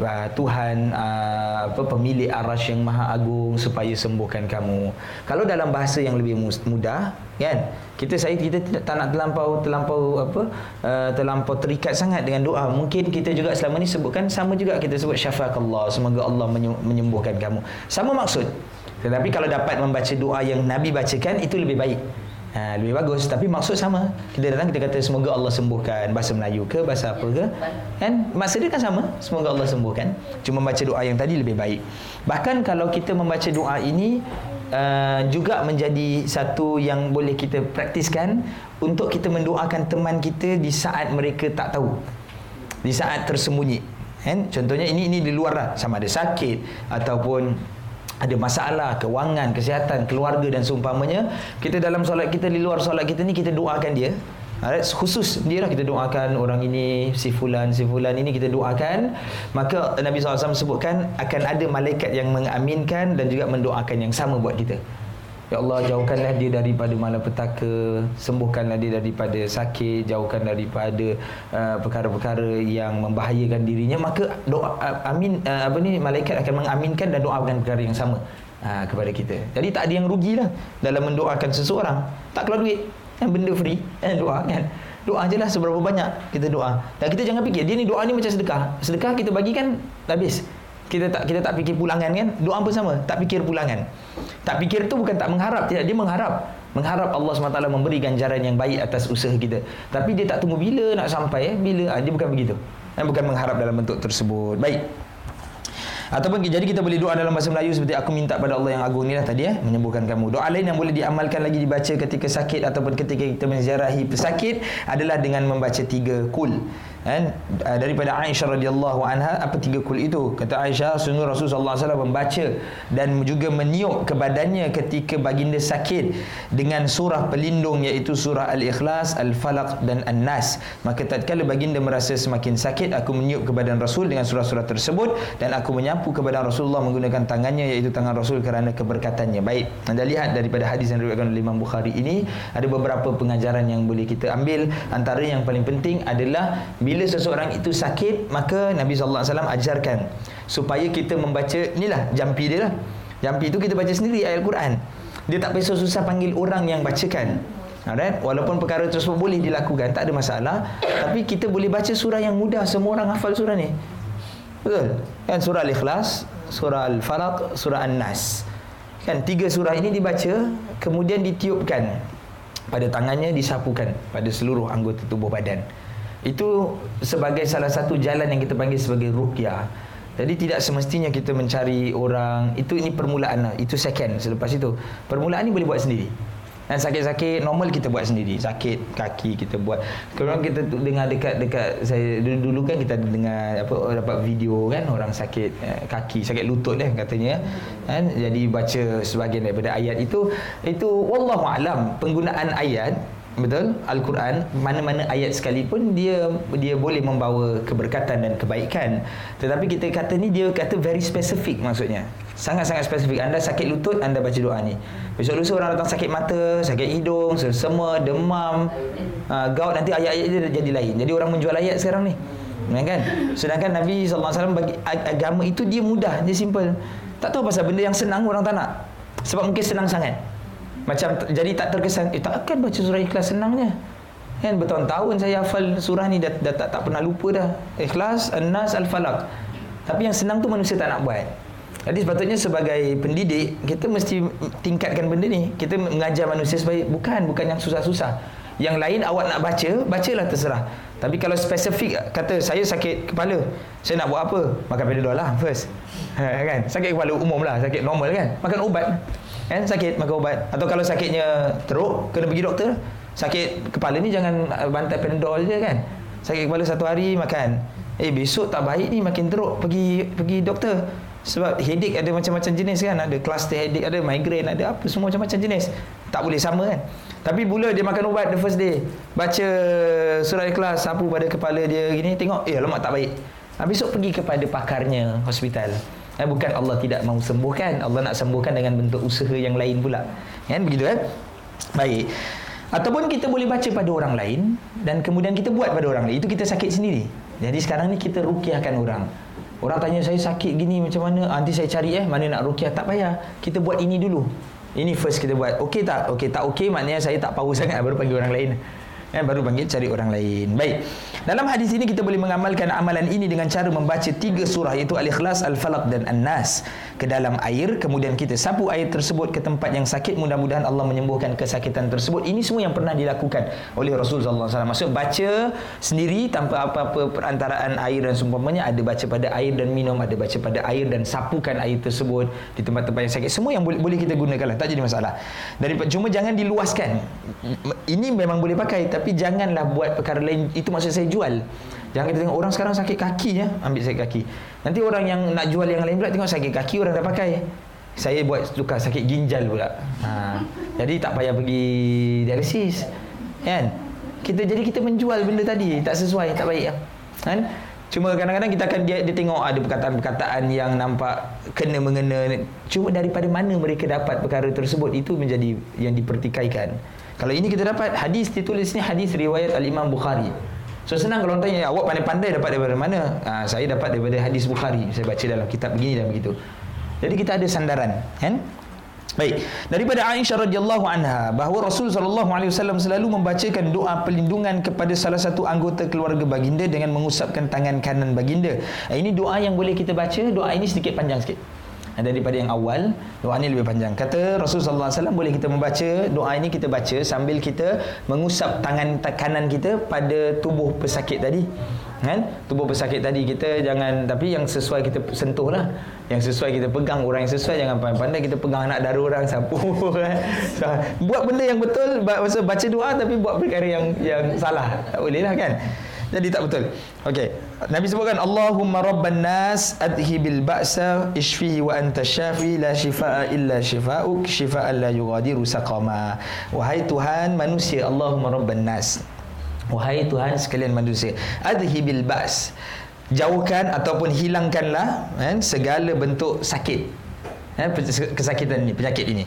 uh, Tuhan uh, apa pemilik arash yang maha agung supaya sembuhkan kamu. Kalau dalam bahasa yang lebih mudah, kan? Kita saya kita tidak tak nak terlampau terlampau apa? Uh, terlampau terikat sangat dengan doa. Mungkin kita juga selama ni sebutkan sama juga kita sebut syafakallah, semoga Allah menyembuhkan kamu. Sama maksud. Tetapi kalau dapat membaca doa yang Nabi bacakan itu lebih baik ha, lebih bagus. Tapi maksud sama. Kita datang kita kata semoga Allah sembuhkan bahasa Melayu ke bahasa apa ke. Kan? Maksud dia kan sama. Semoga Allah sembuhkan. Cuma baca doa yang tadi lebih baik. Bahkan kalau kita membaca doa ini uh, juga menjadi satu yang boleh kita praktiskan untuk kita mendoakan teman kita di saat mereka tak tahu. Di saat tersembunyi. Kan? Contohnya ini ini di luar lah. Sama ada sakit ataupun ada masalah kewangan, kesihatan, keluarga dan seumpamanya, kita dalam solat kita di luar solat kita ni kita doakan dia. Alright, khusus dia lah kita doakan orang ini si fulan si fulan ini kita doakan. Maka Nabi SAW sebutkan akan ada malaikat yang mengaminkan dan juga mendoakan yang sama buat kita Ya Allah jauhkanlah dia daripada malapetaka Sembuhkanlah dia daripada sakit Jauhkan daripada uh, perkara-perkara yang membahayakan dirinya. Maka doa uh, amin uh, apa ni malaikat akan mengaminkan dan doakan perkara yang sama uh, kepada kita. Jadi tak ada yang rugilah dalam mendoakan seseorang. Tak keluar duit kan benda free kan doa kan. Doa je lah seberapa banyak kita doa. Dan kita jangan fikir dia ni doa ni macam sedekah. Sedekah kita bagi kan habis kita tak kita tak fikir pulangan kan? Doa pun sama tak fikir pulangan. Tak fikir tu bukan tak mengharap tidak dia mengharap. Mengharap Allah SWT memberi ganjaran yang baik atas usaha kita. Tapi dia tak tunggu bila nak sampai eh? Bila ah, dia bukan begitu. Dan bukan mengharap dalam bentuk tersebut. Baik. Ataupun jadi kita boleh doa dalam bahasa Melayu seperti aku minta pada Allah yang agung. Ni lah tadi eh menyembuhkan kamu. Doa lain yang boleh diamalkan lagi dibaca ketika sakit ataupun ketika kita menziarahi pesakit adalah dengan membaca tiga kul kan daripada Aisyah radhiyallahu anha apa tiga kul itu? Kata Aisyah sungguh Rasulullah SAW membaca dan juga meniup ke badannya ketika baginda sakit dengan surah pelindung iaitu surah al-ikhlas al-falaq dan an-nas. Maka tatkala baginda merasa semakin sakit aku meniup ke badan Rasul dengan surah-surah tersebut dan aku menyapu ke badan Rasulullah menggunakan tangannya iaitu tangan Rasul kerana keberkatannya. Baik anda lihat daripada hadis yang diriwayatkan oleh Imam Bukhari ini ada beberapa pengajaran yang boleh kita ambil. Antara yang paling penting adalah bila bila seseorang itu sakit maka Nabi sallallahu alaihi wasallam ajarkan supaya kita membaca inilah jampi dia lah. Jampi itu kita baca sendiri ayat Al-Quran. Dia tak payah susah panggil orang yang bacakan. Alright? Walaupun perkara tersebut boleh dilakukan Tak ada masalah. Tapi kita boleh baca surah yang mudah. Semua orang hafal surah ni. Betul? Kan surah Al-Ikhlas Surah Al-Falaq Surah An-Nas. Kan tiga surah ini dibaca Kemudian ditiupkan. Pada tangannya disapukan Pada seluruh anggota tubuh badan itu sebagai salah satu jalan yang kita panggil sebagai ruqyah. Jadi tidak semestinya kita mencari orang itu ini permulaan lah. Itu second selepas itu. Permulaan ni boleh buat sendiri. Dan sakit-sakit normal kita buat sendiri. Sakit kaki kita buat. Kalau kita dengar dekat-dekat saya dulu, dulu kan kita dengar apa dapat video kan orang sakit eh, kaki, sakit lutut eh katanya. Kan jadi baca sebahagian daripada ayat itu itu wallahu alam penggunaan ayat betul? al-Quran mana-mana ayat sekalipun dia dia boleh membawa keberkatan dan kebaikan. Tetapi kita kata ni dia kata very specific maksudnya. Sangat-sangat spesifik anda sakit lutut anda baca doa ni. Besok lusa orang datang sakit mata sakit hidung sesama demam uh, gout nanti ayat-ayat dia jadi lain. Jadi orang menjual ayat sekarang ni. Kan? Sedangkan Nabi SAW bagi agama itu dia mudah dia simple. Tak tahu pasal benda yang senang orang tak nak. Sebab mungkin senang sangat macam jadi tak terkesan eh tak akan baca surah ikhlas senangnya? Kan bertahun-tahun saya hafal surah ni dah, dah tak, tak pernah lupa dah. Ikhlas an-nas al-falaq. Tapi yang senang tu manusia tak nak buat. Jadi sepatutnya sebagai pendidik kita mesti tingkatkan benda ni. Kita mengajar manusia supaya bukan bukan yang susah-susah. Yang lain awak nak baca bacalah terserah. Tapi kalau spesifik kata saya sakit kepala saya nak buat apa? Makan pedal lah first. *laughs* Kan? Sakit kepala umum lah sakit normal kan? Makan ubat kan sakit makan ubat. Atau kalau sakitnya teruk kena pergi doktor. Sakit kepala ni jangan uh, bantai pendol je kan. Sakit kepala satu hari makan. Eh besok tak baik ni makin teruk pergi pergi doktor. Sebab headache ada macam-macam jenis kan. Ada cluster headache ada migraine ada apa semua macam-macam jenis. Tak boleh sama kan. Tapi bila dia makan ubat the first day. Baca surah ikhlas sapu pada kepala dia gini tengok eh lemak tak baik. Ha, besok pergi kepada pakarnya hospital Eh, bukan Allah tidak mahu sembuhkan Allah nak sembuhkan dengan bentuk usaha yang lain pula. Kan? Begitu kan baik. Ataupun kita boleh baca pada orang lain dan kemudian kita buat pada orang lain. Itu kita sakit sendiri. Jadi sekarang ni kita rukiahkan orang. Orang tanya saya sakit gini macam mana? Nanti saya cari eh mana nak rukiah? Tak payah. Kita buat ini dulu. Ini first kita buat. Okey tak? Okey tak okey maknanya saya tak power sangat baru panggil orang lain eh, baru panggil cari orang lain. Baik. Dalam hadis ini kita boleh mengamalkan amalan ini dengan cara membaca tiga surah iaitu Al-Ikhlas, Al-Falaq dan An-Nas. Ke dalam air kemudian kita sapu air tersebut ke tempat yang sakit. Mudah-mudahan Allah menyembuhkan kesakitan tersebut. Ini semua yang pernah dilakukan oleh Rasulullah SAW maksud baca sendiri tanpa apa-apa perantaraan air dan seumpamanya ada baca pada air dan minum ada baca pada air dan sapukan air tersebut di tempat-tempat yang sakit. Semua yang boleh, boleh kita gunakan lah tak jadi masalah. Daripada cuma jangan diluaskan. Ini memang boleh pakai tapi janganlah buat perkara lain itu maksud saya jual. Jangan kita tengok orang sekarang sakit kaki ya, ambil sakit kaki. Nanti orang yang nak jual yang lain pula tengok sakit kaki orang dah pakai. Saya buat tukar sakit ginjal pula. Ha. Jadi tak payah pergi dialisis. Kan? kita jadi kita menjual benda tadi tak sesuai tak baik kan Cuma kadang-kadang kita akan dia, dia tengok ada perkataan-perkataan yang nampak kena mengena. Cuma daripada mana mereka dapat perkara tersebut itu menjadi yang dipertikaikan. Kalau ini kita dapat hadis ditulis ni hadis riwayat Al-Imam Bukhari. So senang kalau tanya awak pandai-pandai dapat daripada mana? Ha, saya dapat daripada hadis Bukhari. Saya baca dalam kitab begini dan begitu. Jadi kita ada sandaran, kan? Baik, daripada Aisyah radhiyallahu anha bahawa Rasul sallallahu alaihi wasallam selalu membacakan doa perlindungan kepada salah satu anggota keluarga baginda dengan mengusapkan tangan kanan baginda. Ini doa yang boleh kita baca, doa ini sedikit panjang sikit. Daripada yang awal, doa ini lebih panjang. Kata Rasul sallallahu alaihi wasallam boleh kita membaca? Doa ini kita baca sambil kita mengusap tangan kanan kita pada tubuh pesakit tadi. Kan? Tubuh pesakit tadi kita jangan tapi yang sesuai kita sentuh lah. Yang sesuai kita pegang orang yang sesuai jangan pandai-pandai kita pegang anak dara orang sapu *laughs* kan? Buat benda yang betul baca doa tapi buat perkara yang yang salah. Tak boleh lah kan jadi tak betul. Okey. Nabi sebutkan Allahumma rabban nas adhibil ba'sa ishfihi wa anta syafi la shifaa illa shifaa'uk shifaa'an la yughadiru saqama. Wahai Tuhan manusia Allahumma rabban nas. Wahai Tuhan sekalian manusia Adhibil ba's Jauhkan ataupun hilangkanlah kan, Segala bentuk sakit. Kan, Kesakitan ini, penyakit ini.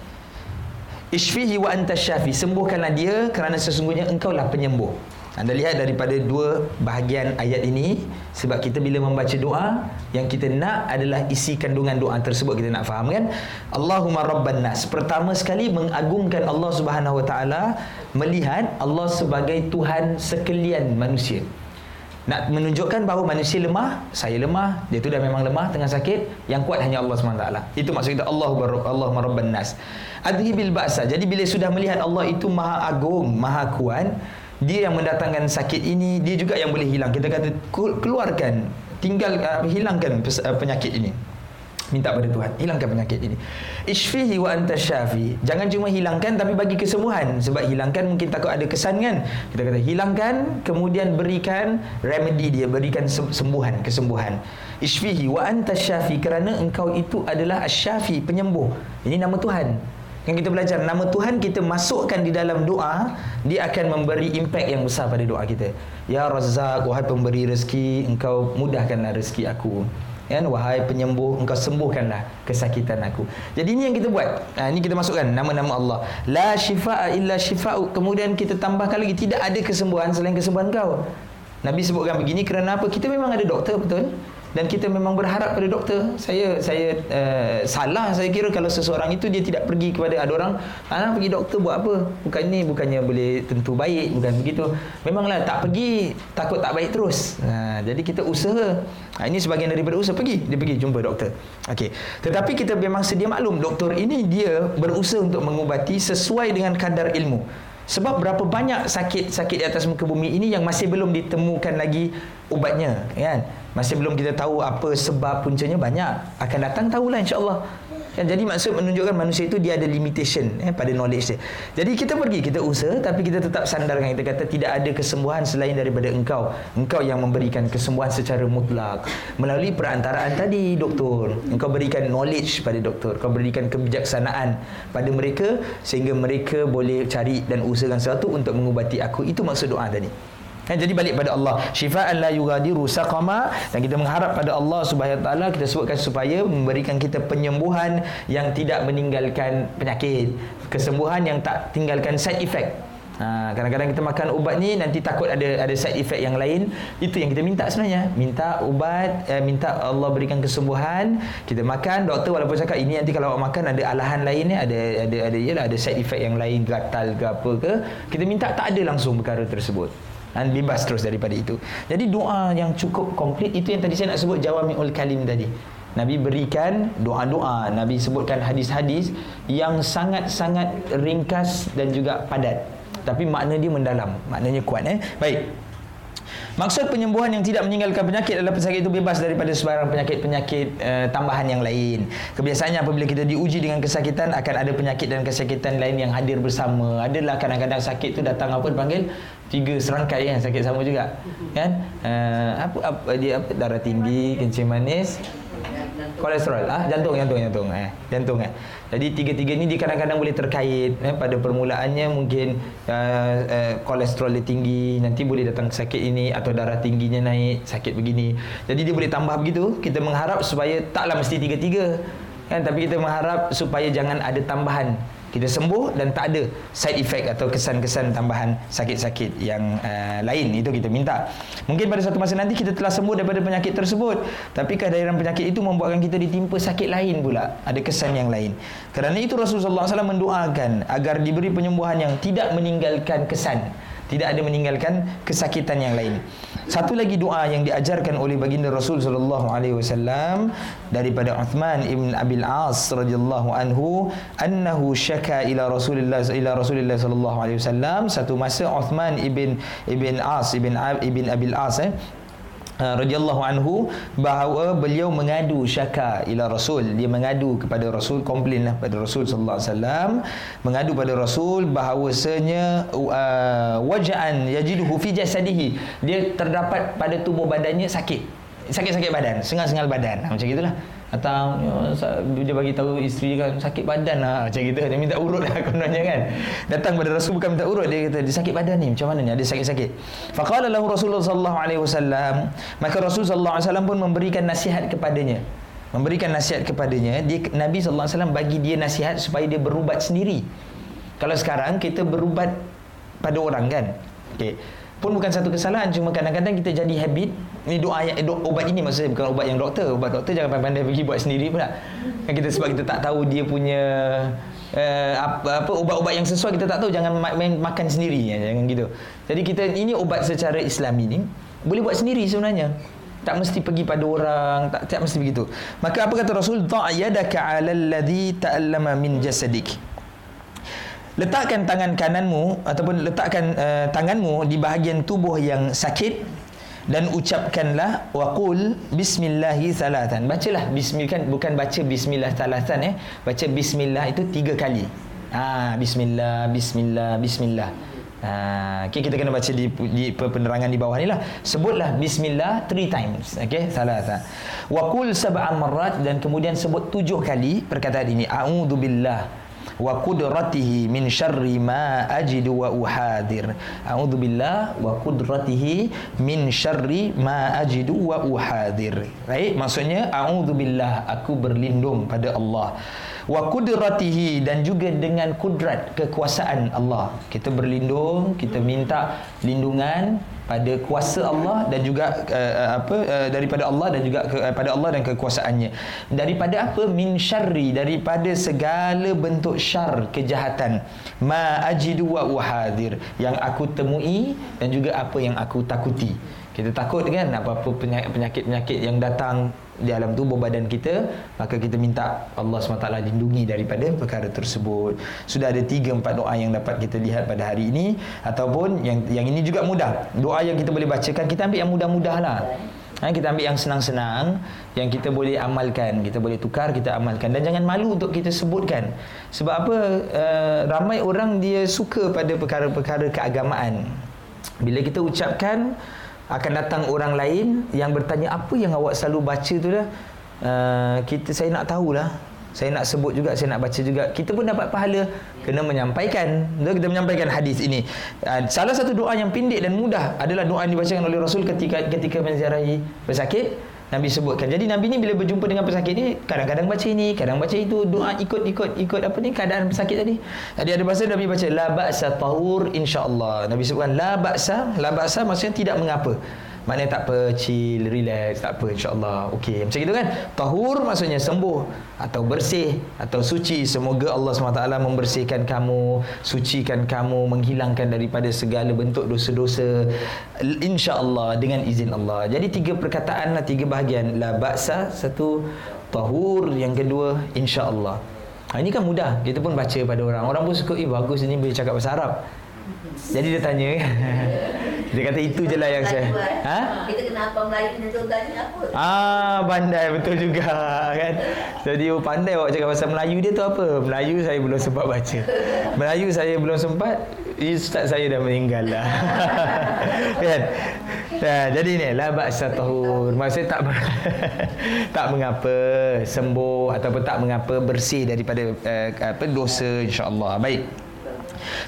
Ishfihi wa anta syafi. Sembuhkanlah dia kerana sesungguhnya engkau lah penyembuh anda lihat daripada dua bahagian ayat ini sebab kita bila membaca doa yang kita nak adalah isi kandungan doa tersebut kita nak faham kan? Allahumma rabban nas. Pertama sekali mengagungkan Allah Subhanahu wa taala melihat Allah sebagai Tuhan sekalian manusia. Nak menunjukkan bahawa manusia lemah saya lemah dia tu dah memang lemah tengah sakit yang kuat hanya Allah SWT itu maksud kita Allah Allah rabban nas. Adhibil ba'sa. Jadi bila sudah melihat Allah itu maha agung maha kuat dia yang mendatangkan sakit ini dia juga yang boleh hilang. Kita kata keluarkan tinggal uh, hilangkan uh, penyakit ini. Minta pada Tuhan hilangkan penyakit ini. Isfihi wa anta syafi. Jangan cuma hilangkan tapi bagi kesembuhan. Sebab hilangkan mungkin takut ada kesan kan? Kita kata hilangkan kemudian berikan remedy dia berikan sembuhan kesembuhan. Isfihi wa anta syafi kerana engkau itu adalah asyafi penyembuh. Ini nama Tuhan yang kita belajar nama Tuhan kita masukkan di dalam doa dia akan memberi impak yang besar pada doa kita. Ya razzaq wahai pemberi rezeki engkau mudahkanlah rezeki aku. Kan? Wahai penyembuh engkau sembuhkanlah kesakitan aku. Jadi ini yang kita buat. Ha, ini kita masukkan nama-nama Allah. La shifaa illa shifa'u. Kemudian kita tambahkan lagi tidak ada kesembuhan selain kesembuhan kau. Nabi sebutkan begini kerana apa? Kita memang ada doktor betul dan kita memang berharap pada doktor. Saya saya uh, salah. Saya kira kalau seseorang itu dia tidak pergi kepada ada orang ah pergi doktor buat apa? Bukan ni bukannya boleh tentu baik bukan begitu. Memanglah tak pergi takut tak baik terus. Ha, jadi kita usaha. Ha, ini sebahagian daripada usaha. Pergi. Dia pergi jumpa doktor. Okey. Tetapi kita memang sedia maklum doktor ini dia berusaha untuk mengubati sesuai dengan kadar ilmu. Sebab berapa banyak sakit-sakit di atas muka bumi ini yang masih belum ditemukan lagi ubatnya kan masih belum kita tahu apa sebab puncanya banyak akan datang tahulah insyaallah. Kan jadi maksud menunjukkan manusia itu dia ada limitation eh, pada knowledge dia. Jadi kita pergi kita usaha tapi kita tetap sandarkan kita kata tidak ada kesembuhan selain daripada engkau. Engkau yang memberikan kesembuhan secara mutlak. Melalui perantaraan tadi doktor. Engkau berikan knowledge pada doktor. Kau berikan kebijaksanaan pada mereka sehingga mereka boleh cari dan usahakan sesuatu untuk mengubati aku. Itu maksud doa tadi Kan jadi balik pada Allah. Syifaan la yughadiru saqama dan kita mengharap pada Allah Subhanahu Taala kita sebutkan supaya memberikan kita penyembuhan yang tidak meninggalkan penyakit, kesembuhan yang tak tinggalkan side effect. Ha, kadang-kadang kita makan ubat ni nanti takut ada ada side effect yang lain. Itu yang kita minta sebenarnya. Minta ubat, eh, minta Allah berikan kesembuhan. Kita makan, doktor walaupun cakap ini nanti kalau awak makan ada alahan lain ni, ada ada ada yalah ada side effect yang lain, gatal ke apa ke. Kita minta tak ada langsung perkara tersebut dan bebas terus daripada itu. Jadi doa yang cukup komplit itu yang tadi saya nak sebut jawamiul kalim tadi. Nabi berikan doa-doa, Nabi sebutkan hadis-hadis yang sangat-sangat ringkas dan juga padat. Tapi makna dia mendalam, maknanya kuat eh. Baik. Maksud penyembuhan yang tidak meninggalkan penyakit adalah pesakit itu bebas daripada sebarang penyakit-penyakit uh, tambahan yang lain. Kebiasaannya apabila kita diuji dengan kesakitan akan ada penyakit dan kesakitan lain yang hadir bersama. Adalah kadang-kadang sakit itu datang apa dipanggil tiga serangkai yang sakit sama juga. Kan? Uh, apa apa dia apa darah tinggi, kencing manis, Kolesterol. Ah, jantung, jantung, jantung. Eh, jantung eh. Jadi tiga-tiga ni dia kadang-kadang boleh terkait eh, pada permulaannya mungkin uh, uh, kolesterol dia tinggi, nanti boleh datang sakit ini atau darah tingginya naik, sakit begini. Jadi dia boleh tambah begitu. Kita mengharap supaya taklah mesti tiga-tiga. Kan tapi kita mengharap supaya jangan ada tambahan kita sembuh dan tak ada side effect atau kesan-kesan tambahan sakit-sakit yang uh, lain. Itu kita minta. Mungkin pada satu masa nanti kita telah sembuh daripada penyakit tersebut tapi kehadiran penyakit itu membuatkan kita ditimpa sakit lain pula. Ada kesan yang lain. Kerana itu Rasulullah SAW mendoakan agar diberi penyembuhan yang tidak meninggalkan kesan. Tidak ada meninggalkan kesakitan yang lain. Satu lagi doa yang diajarkan oleh baginda Rasul sallallahu alaihi wasallam daripada Uthman ibn Abil As radhiyallahu anhu annahu syaka ila Rasulillah ila Rasulillah sallallahu alaihi wasallam. Satu masa Uthman ibn ibn As ibn ibn Abil As eh radhiyallahu anhu bahawa beliau mengadu syaka ila rasul. Dia mengadu kepada rasul komplain lah pada rasul sallallahu alaihi wasallam. Mengadu pada rasul bahawasanya uh, waja'an yajiduhu fi jasadihi. Dia terdapat pada tubuh badannya sakit. Sakit-sakit badan sengal-sengal badan. Macam gitulah atau dia bagi tahu isteri kan sakit badan lah macam gitu. Dia minta urut lah *laughs* kononnya kan. Datang pada rasul bukan minta urut dia kata dia sakit badan ni macam mana ni? Ada sakit-sakit? Faqala lahu rasulullah sallallahu alaihi wasallam maka rasul sallallahu alaihi wasallam pun memberikan nasihat kepadanya. Memberikan nasihat kepadanya dia nabi sallallahu alaihi wasallam bagi dia nasihat supaya dia berubat sendiri. Kalau sekarang kita berubat pada orang kan? Okey pun bukan satu kesalahan cuma kadang-kadang kita jadi habit. Ini doa yang do, obat ini maksudnya bukan ubat yang doktor. Ubat doktor jangan pandai pergi buat sendiri pula. Kan kita sebab kita tak tahu dia punya uh, apa, apa ubat-ubat yang sesuai kita tak tahu. Jangan main makan sendiri ya, jangan gitu. Jadi kita ini ubat secara Islam ini boleh buat sendiri sebenarnya. Tak mesti pergi pada orang tak tak mesti begitu. Maka apa kata Rasul? Ta'yadaka 'alal ladzi ta'allama min jasadik letakkan tangan kananmu ataupun letakkan uh, tanganmu di bahagian tubuh yang sakit dan ucapkanlah waqul bismillahi salatan. Bacalah bismillah kan bukan baca bismillah salatan eh. Baca bismillah itu tiga kali. Ha bismillah bismillah bismillah. Ha okay, kita kena baca di, di penerangan di bawah ni lah. Sebutlah bismillah three times okey salatan. Waqul sab'a marrat dan kemudian sebut tujuh kali perkataan ini. A'udzubillah wa qudratihi min syarri ma ajidu wa uhadir. A'udzu billah wa qudratihi min syarri ma ajidu wa uhadir. Baik maksudnya a'udzu billah aku berlindung pada Allah. Wa qudratihi dan juga dengan kudrat kekuasaan Allah. Kita berlindung kita minta lindungan pada kuasa Allah dan juga uh, apa uh, daripada Allah dan juga ke, uh, Allah dan kekuasaannya. Daripada apa? Min syarri daripada segala bentuk syar kejahatan. Ma ajidu wa uhadir yang aku temui dan juga apa yang aku takuti. Kita takut kan apa-apa penyakit-penyakit yang datang di dalam tubuh badan kita maka kita minta Allah SWT lindungi daripada perkara tersebut. Sudah ada 3 4 doa yang dapat kita lihat pada hari ini. Ataupun yang yang ini juga mudah. Doa yang kita boleh bacakan kita ambil yang mudah-mudah lah. Ha, kita ambil yang senang-senang yang kita boleh amalkan. Kita boleh tukar kita amalkan. Dan jangan malu untuk kita sebutkan. Sebab apa? Uh, ramai orang dia suka pada perkara-perkara keagamaan. Bila kita ucapkan akan datang orang lain yang bertanya apa yang awak selalu baca tu dah? Uh, kita saya nak tahulah. Saya nak sebut juga saya nak baca juga. Kita pun dapat pahala. Kena menyampaikan. Kita menyampaikan hadis ini. Uh, salah satu doa yang pendek dan mudah adalah doa yang dibacakan oleh Rasul ketika ketika menziarahi pesakit Nabi sebutkan. Jadi Nabi ni bila berjumpa dengan pesakit ni kadang-kadang baca ini, kadang baca itu, doa ikut ikut ikut apa ni keadaan pesakit tadi. Tadi ada bahasa Nabi baca la ba'sa tahur insya-Allah. Nabi sebutkan la ba'sa, la ba'sa maksudnya tidak mengapa. Maknanya tak apa, chill, relax, tak apa insya-Allah. Okey, macam itu kan? Tahur maksudnya sembuh atau bersih atau suci. Semoga Allah SWT membersihkan kamu, sucikan kamu, menghilangkan daripada segala bentuk dosa-dosa insya-Allah dengan izin Allah. Jadi tiga perkataan lah, tiga bahagian. La ba'sa, satu tahur, yang kedua insya-Allah. Ha, ini kan mudah. Kita pun baca pada orang. Orang pun suka, eh bagus ini boleh cakap bahasa Arab. Jadi dia tanya *laughs* Dia kata itu je lah yang saya ha? Kita kenapa Melayu kena tahu tanya apa Ah, pandai betul juga *laughs* kan Jadi oh, pandai awak cakap bahasa Melayu dia tu apa Melayu saya belum sempat baca Melayu saya belum sempat ustaz saya dah meninggal lah. *laughs* kan? Ya, jadi ni la ba'sa tahur. Maksud tak tak mengapa sembuh ataupun tak mengapa bersih daripada uh, apa dosa insya-Allah. Baik.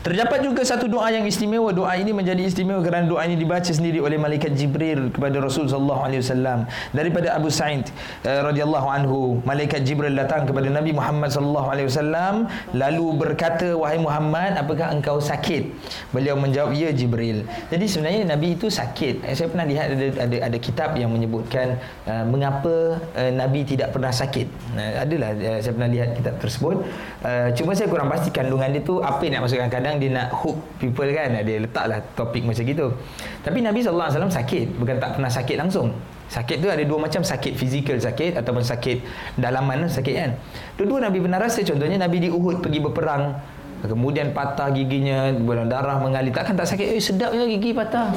Terdapat juga satu doa yang istimewa. Doa ini menjadi istimewa kerana doa ini dibaca sendiri oleh malaikat Jibril kepada Rasul sallallahu alaihi wasallam. Daripada Abu Sa'id uh, radhiyallahu anhu, malaikat Jibril datang kepada Nabi Muhammad sallallahu alaihi wasallam lalu berkata, "Wahai Muhammad, apakah engkau sakit?" Beliau menjawab, "Ya Jibril." Jadi sebenarnya Nabi itu sakit. Eh, saya pernah lihat ada ada, ada kitab yang menyebutkan uh, mengapa uh, Nabi tidak pernah sakit. Uh, adalah uh, saya pernah lihat kitab tersebut. Uh, cuma saya kurang pasti kandungan dia tu apa yang nak masukkan kadang-kadang dia nak hook people kan dia letaklah topik macam gitu. Tapi Nabi SAW sakit bukan tak pernah sakit langsung. Sakit tu ada dua macam sakit fizikal sakit ataupun sakit dalaman sakit kan. Dua-dua Nabi pernah rasa contohnya Nabi di Uhud pergi berperang kemudian patah giginya bulan darah mengalir. Takkan tak sakit? Eh sedap ya gigi patah.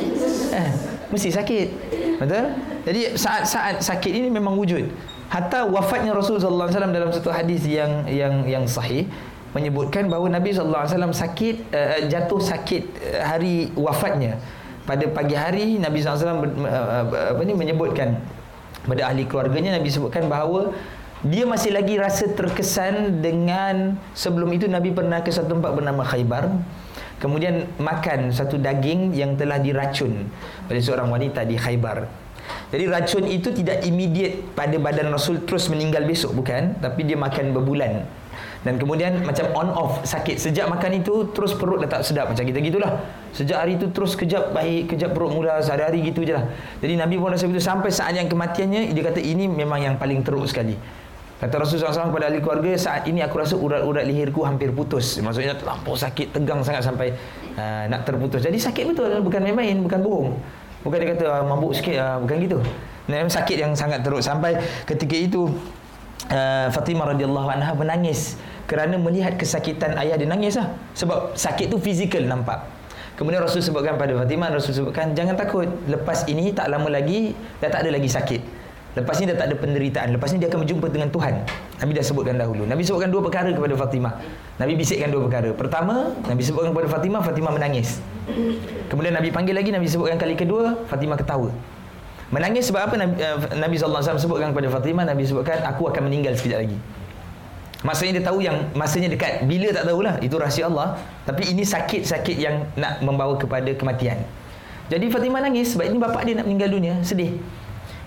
Eh, mesti sakit. Betul? Jadi saat-saat sakit ini memang wujud. Hatta wafatnya Rasulullah SAW dalam satu hadis yang yang yang sahih menyebutkan bahawa Nabi SAW sakit uh, jatuh sakit uh, hari wafatnya. Pada pagi hari Nabi SAW apa ni menyebutkan pada ahli keluarganya Nabi sebutkan bahawa dia masih lagi rasa terkesan dengan sebelum itu Nabi pernah ke satu tempat bernama Khaybar. Kemudian makan satu daging yang telah diracun oleh seorang wanita di Khaybar. Jadi racun itu tidak immediate pada badan Rasul terus meninggal besok bukan? Tapi dia makan berbulan dan kemudian macam on off sakit. Sejak makan itu terus perut dah tak sedap. Macam kita gitulah. Sejak hari itu terus kejap baik kejap perut mula sehari-hari gitu je lah. Jadi Nabi pun rasa begitu. Sampai saat yang kematiannya dia kata ini memang yang paling teruk sekali. Kata Rasulullah SAW kepada ahli keluarga saat ini aku rasa urat-urat leherku hampir putus. Maksudnya terlampau sakit tegang sangat sampai uh, nak terputus. Jadi sakit betul bukan main-main bukan bohong. Bukan dia kata uh, mabuk sikit uh, bukan gitu. Memang sakit yang sangat teruk. Sampai ketika itu uh, Fatimah radhiyallahu anha menangis kerana melihat kesakitan ayah dia nangis lah. Sebab sakit tu fizikal nampak. Kemudian Rasul sebutkan pada Fatimah Rasul sebutkan jangan takut lepas ini tak lama lagi dah tak ada lagi sakit. Lepas ini dah tak ada penderitaan. Lepas ini dia akan berjumpa dengan Tuhan. Nabi dah sebutkan dahulu. Nabi sebutkan dua perkara kepada Fatimah. Nabi bisikkan dua perkara. Pertama Nabi sebutkan kepada Fatimah Fatimah menangis. Kemudian Nabi panggil lagi Nabi sebutkan kali kedua Fatimah ketawa. Menangis sebab apa? Nabi, uh, Nabi SAW sebutkan kepada Fatimah Nabi sebutkan aku akan meninggal sekejap lagi Maksudnya dia tahu yang masanya dekat. Bila tak tahulah. Itu rahsia Allah. Tapi ini sakit-sakit yang nak membawa kepada kematian. Jadi Fatimah nangis sebab ini bapa dia nak meninggal dunia. Sedih.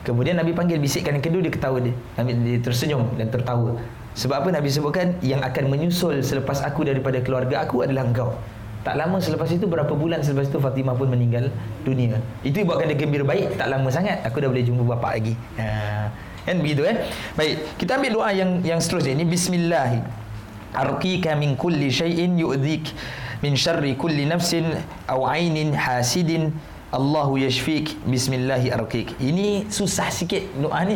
Kemudian Nabi panggil bisikkan yang kedua dia ketawa dia. Nabi dia tersenyum dan tertawa. Sebab apa Nabi sebutkan yang akan menyusul selepas aku daripada keluarga aku adalah engkau. Tak lama selepas itu berapa bulan selepas itu Fatimah pun meninggal dunia. Itu buatkan dia gembira baik. Tak lama sangat aku dah boleh jumpa bapa lagi. Ha kan begitu eh? Baik kita ambil doa yang yang seterusnya. Ini bismillah arqika min kulli shay'in yu'dhik min syarri kulli nafsin aw ainin hasidin. Allahu yashfik. Bismillah arqik. Ini susah sikit doa ni.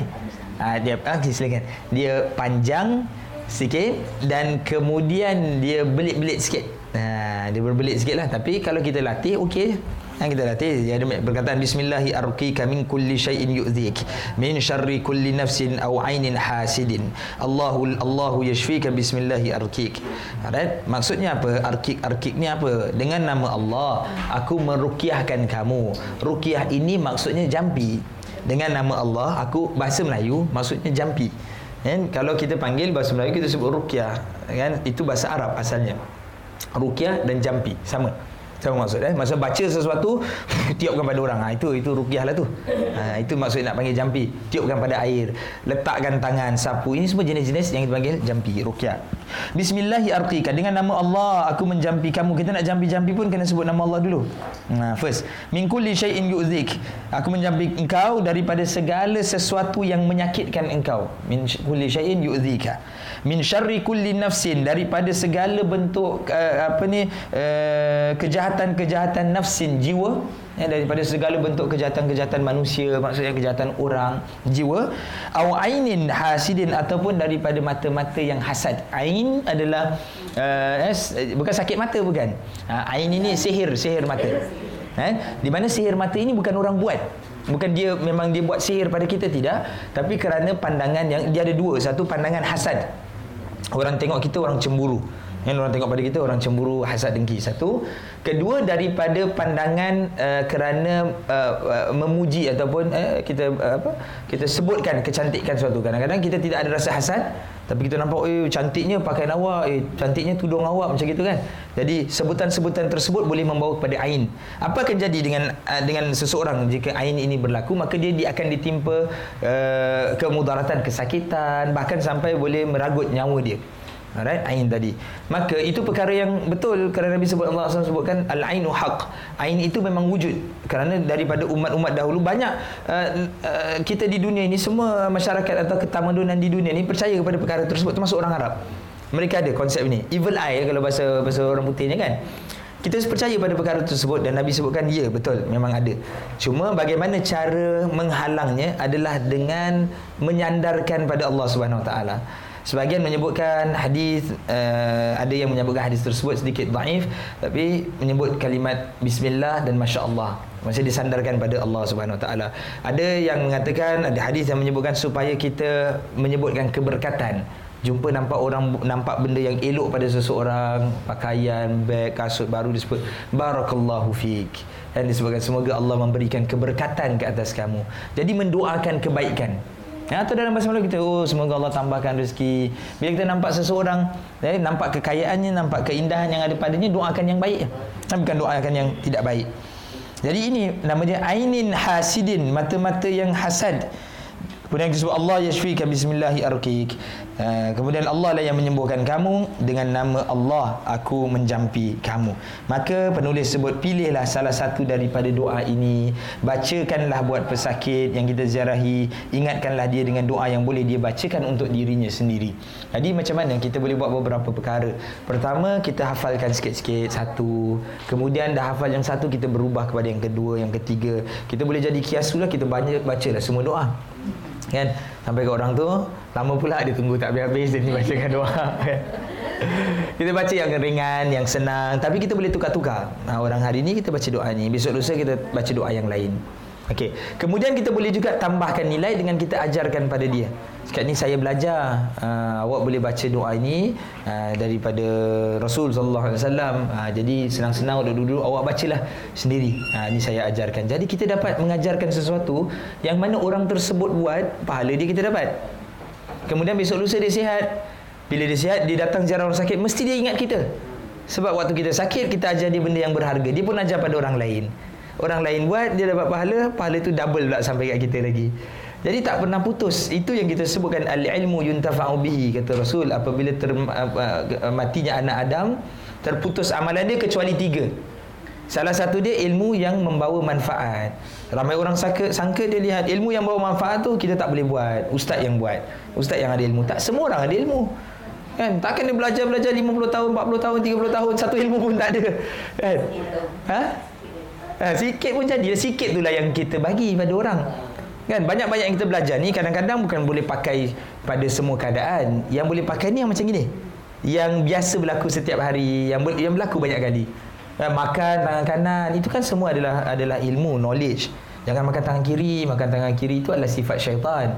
Ha, dia ah, okay, silakan. Dia panjang sikit dan kemudian dia belit-belit sikit. Ha, dia berbelit sikit lah. Tapi kalau kita latih okey yang kita latih dia ada perkataan bismillahi arqika min kulli shay'in yu'dhik min syarri kulli nafsin aw ainin hasidin. Allahu Allahu yashfika bismillahi arqik. Alright? Maksudnya apa? Arqik arqik ni apa? Dengan nama Allah aku meruqyahkan kamu. Ruqyah ini maksudnya jampi. Dengan nama Allah aku bahasa Melayu maksudnya jampi. Kan? Kalau kita panggil bahasa Melayu kita sebut ruqyah kan? Itu bahasa Arab asalnya. Ruqyah dan jampi sama sama maksud eh? Masa baca sesuatu *laughs* tiupkan pada orang. Ha, itu itu ruqyah lah tu. Ha, itu maksud nak panggil jampi. Tiupkan pada air. Letakkan tangan sapu. Ini semua jenis-jenis yang dipanggil jampi ruqyah bismillahirrahmanirrahim. Dengan nama Allah aku menjampi kamu. Kita nak jampi-jampi pun kena sebut nama Allah dulu. Ha, first. Min kulli syai'in yu'dhik aku menjampi engkau daripada segala sesuatu yang menyakitkan engkau. Min kulli syai'in yu'dhika min syarri kulli nafsin. Daripada segala bentuk uh, apa ni uh, kejahatan-kejahatan nafsin jiwa ya, daripada segala bentuk kejahatan-kejahatan manusia maksudnya kejahatan orang jiwa au ainin hasidin ataupun daripada mata-mata yang hasad. Ain adalah uh, eh, bukan sakit mata bukan. Uh, ain ini sihir sihir mata. Eh di mana sihir mata ini bukan orang buat. Bukan dia memang dia buat sihir pada kita tidak. Tapi kerana pandangan yang dia ada dua. Satu pandangan hasad. Orang tengok kita orang cemburu. Yang orang tengok pada kita orang cemburu, hasad, dengki. Satu. Kedua daripada pandangan uh, kerana uh, uh, memuji ataupun uh, kita uh, apa? Kita sebutkan kecantikan suatu. Kadang-kadang kita tidak ada rasa hasad tapi kita nampak eh cantiknya pakaian awak, eh cantiknya tudung awak macam gitu kan. Jadi sebutan-sebutan tersebut boleh membawa kepada ain. Apa akan jadi dengan uh, dengan seseorang jika ain ini berlaku maka dia, dia akan ditimpa uh, kemudaratan, kesakitan bahkan sampai boleh meragut nyawa dia. Alright, ain tadi. Maka itu perkara yang betul kerana Nabi sebut Allah SWT sebutkan al-ainu haq. Ain itu memang wujud. Kerana daripada umat-umat dahulu banyak uh, uh, kita di dunia ini semua masyarakat atau ketamadunan di dunia ini percaya kepada perkara tersebut termasuk orang Arab. Mereka ada konsep ini. Evil eye kalau bahasa bahasa orang putihnya kan. Kita percaya pada perkara tersebut dan Nabi sebutkan ya betul memang ada. Cuma bagaimana cara menghalangnya adalah dengan menyandarkan pada Allah Subhanahu Wa Taala. Sebahagian menyebutkan hadis uh, ada yang menyebutkan hadis tersebut sedikit dhaif tapi menyebut kalimat bismillah dan masya-Allah. Masih disandarkan pada Allah Subhanahu Wa Taala. Ada yang mengatakan ada hadis yang menyebutkan supaya kita menyebutkan keberkatan. Jumpa nampak orang nampak benda yang elok pada seseorang, pakaian, beg, kasut baru disebut barakallahu fik. Dan disebutkan semoga Allah memberikan keberkatan ke atas kamu. Jadi mendoakan kebaikan. Ya, atau dalam bahasa Melayu kita, oh semoga Allah tambahkan rezeki. Bila kita nampak seseorang, eh, nampak kekayaannya, nampak keindahan yang ada padanya, doakan yang baik. Bukan doakan yang tidak baik. Jadi ini namanya ainin hasidin, mata-mata yang hasad. Kemudian disebut Allah yashfika bismillahi arkik. Uh, kemudian Allah lah yang menyembuhkan kamu dengan nama Allah aku menjampi kamu. Maka penulis sebut pilihlah salah satu daripada doa ini, bacakanlah buat pesakit yang kita ziarahi, ingatkanlah dia dengan doa yang boleh dia bacakan untuk dirinya sendiri. Jadi macam mana kita boleh buat beberapa perkara? Pertama kita hafalkan sikit-sikit satu, kemudian dah hafal yang satu kita berubah kepada yang kedua, yang ketiga. Kita boleh jadi kiasulah kita banyak bacalah semua doa kan sampai ke orang tu lama pula dia tunggu tak habis-habis dia ni bacakan doa kan *laughs* kita baca yang ringan yang senang tapi kita boleh tukar-tukar nah, orang hari ni kita baca doa ni besok lusa kita baca doa yang lain Okey. Kemudian kita boleh juga tambahkan nilai dengan kita ajarkan pada dia. Sekarang ni saya belajar uh, awak boleh baca doa ini uh, daripada Rasul sallallahu alaihi wasallam. Uh, jadi senang-senang duduk-duduk awak bacalah sendiri. Uh, ini saya ajarkan. Jadi kita dapat mengajarkan sesuatu yang mana orang tersebut buat, pahala dia kita dapat. Kemudian besok lusa dia sihat. Bila dia sihat, dia datang ziarah orang sakit, mesti dia ingat kita. Sebab waktu kita sakit, kita ajar dia benda yang berharga. Dia pun ajar pada orang lain orang lain buat dia dapat pahala pahala itu double pula sampai kat kita lagi jadi tak pernah putus. Itu yang kita sebutkan al ilmu yuntafa'u bihi kata rasul. Apabila ter, matinya anak Adam terputus amalan dia kecuali tiga. Salah satu dia ilmu yang membawa manfaat. Ramai orang sangka, sangka dia lihat ilmu yang bawa manfaat tu kita tak boleh buat. Ustaz yang buat. Ustaz yang ada ilmu. Tak semua orang ada ilmu. Kan? Takkan dia belajar belajar 50 tahun 40 tahun 30 tahun satu ilmu pun tak ada. Kan? Ha? Ha, sikit pun jadi. Sikit itulah yang kita bagi pada orang. Kan banyak-banyak yang kita belajar ni kadang-kadang bukan boleh pakai pada semua keadaan. Yang boleh pakai ni yang macam ini. Yang biasa berlaku setiap hari, yang yang berlaku banyak kali. Ha, makan tangan kanan itu kan semua adalah adalah ilmu, knowledge. Jangan makan tangan kiri, makan tangan kiri itu adalah sifat syaitan.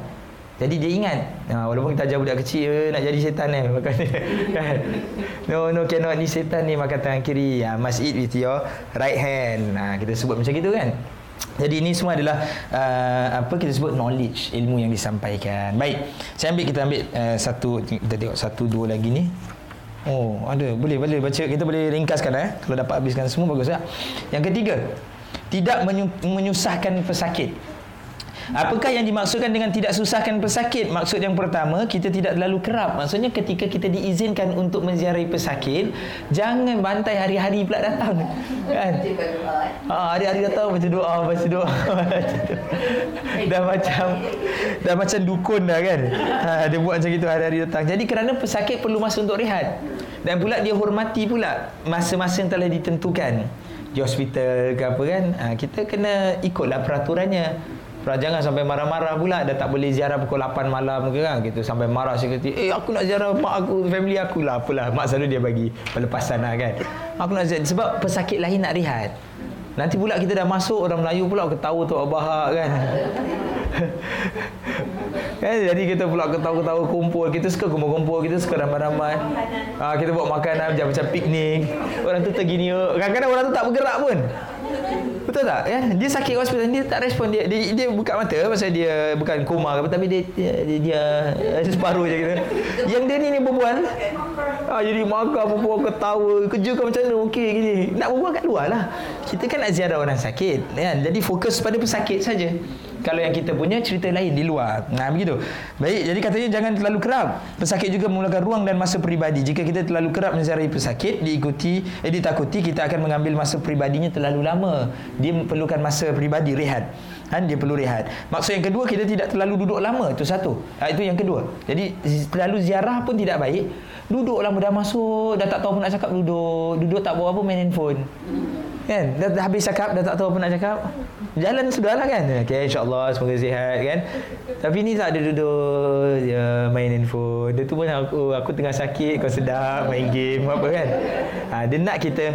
Jadi dia ingat ha, Walaupun kita ajar budak kecil eh, Nak jadi setan eh makan *laughs* kan? No no cannot ni setan ni Makan tangan kiri ha, Must eat with your right hand ha, Kita sebut macam itu kan jadi ini semua adalah uh, apa kita sebut knowledge ilmu yang disampaikan. Baik, saya ambil kita ambil uh, satu kita tengok satu dua lagi ni. Oh, ada boleh boleh baca kita boleh ringkaskan eh kalau dapat habiskan semua bagus ya. Yang ketiga, tidak menyusahkan pesakit. Apakah yang dimaksudkan dengan tidak susahkan pesakit? Maksud yang pertama, kita tidak terlalu kerap. Maksudnya ketika kita diizinkan untuk menziarahi pesakit, jangan bantai hari-hari pula datang. Kan? Ha, hari-hari datang baca doa, baca doa. *laughs* dah macam dah macam dukun dah kan. Ha, dia buat macam itu hari-hari datang. Jadi kerana pesakit perlu masa untuk rehat. Dan pula dia hormati pula masa-masa yang telah ditentukan di hospital ke apa kan ha, kita kena ikutlah peraturannya jangan sampai marah-marah pula dah tak boleh ziarah pukul 8 malam ke kan gitu sampai marah security eh aku nak ziarah mak aku family aku lah apalah mak selalu dia bagi pelepasan lah kan aku nak ziarah sebab pesakit lain nak rehat Nanti pula kita dah masuk orang Melayu pula ketawa tu bahak kan. *laughs* kan jadi kita pula ketawa-ketawa kumpul. Kita suka kumpul-kumpul, kita suka ramai-ramai. Ha, kita buat makanan macam macam piknik. Orang tu tergini. Kadang-kadang orang tu tak bergerak pun. Betul tak? Ya, dia sakit hospital dia tak respon dia dia, dia buka mata pasal dia bukan koma ke tapi dia dia, dia, dia, separuh je gitu. Yang dia ni ni berbual. Ah jadi makan berbual ketawa, kerja kau macam mana? Okey gini. Nak berbual kat luar lah. Kita kan nak ziarah orang sakit kan. Jadi fokus pada pesakit saja. Kalau yang kita punya cerita lain di luar. Nah begitu. Baik, jadi katanya jangan terlalu kerap. Pesakit juga memerlukan ruang dan masa peribadi. Jika kita terlalu kerap menziarahi pesakit, diikuti eh ditakuti kita akan mengambil masa peribadinya terlalu lama. Dia perlukan masa peribadi rehat. Kan dia perlu rehat. Maksud yang kedua kita tidak terlalu duduk lama itu satu. Ha, itu yang kedua. Jadi terlalu ziarah pun tidak baik. Duduk lama dah masuk, dah tak tahu apa nak cakap duduk. Duduk tak buat apa main handphone. Kan? Dah, dah habis cakap, dah tak tahu apa nak cakap. Jalan sudahlah kan. Okey, insya-Allah semoga sihat kan. Tapi ni tak ada duduk ya main handphone. Dia tu pun aku aku tengah sakit, kau sedap main game apa kan. Ha, dia nak kita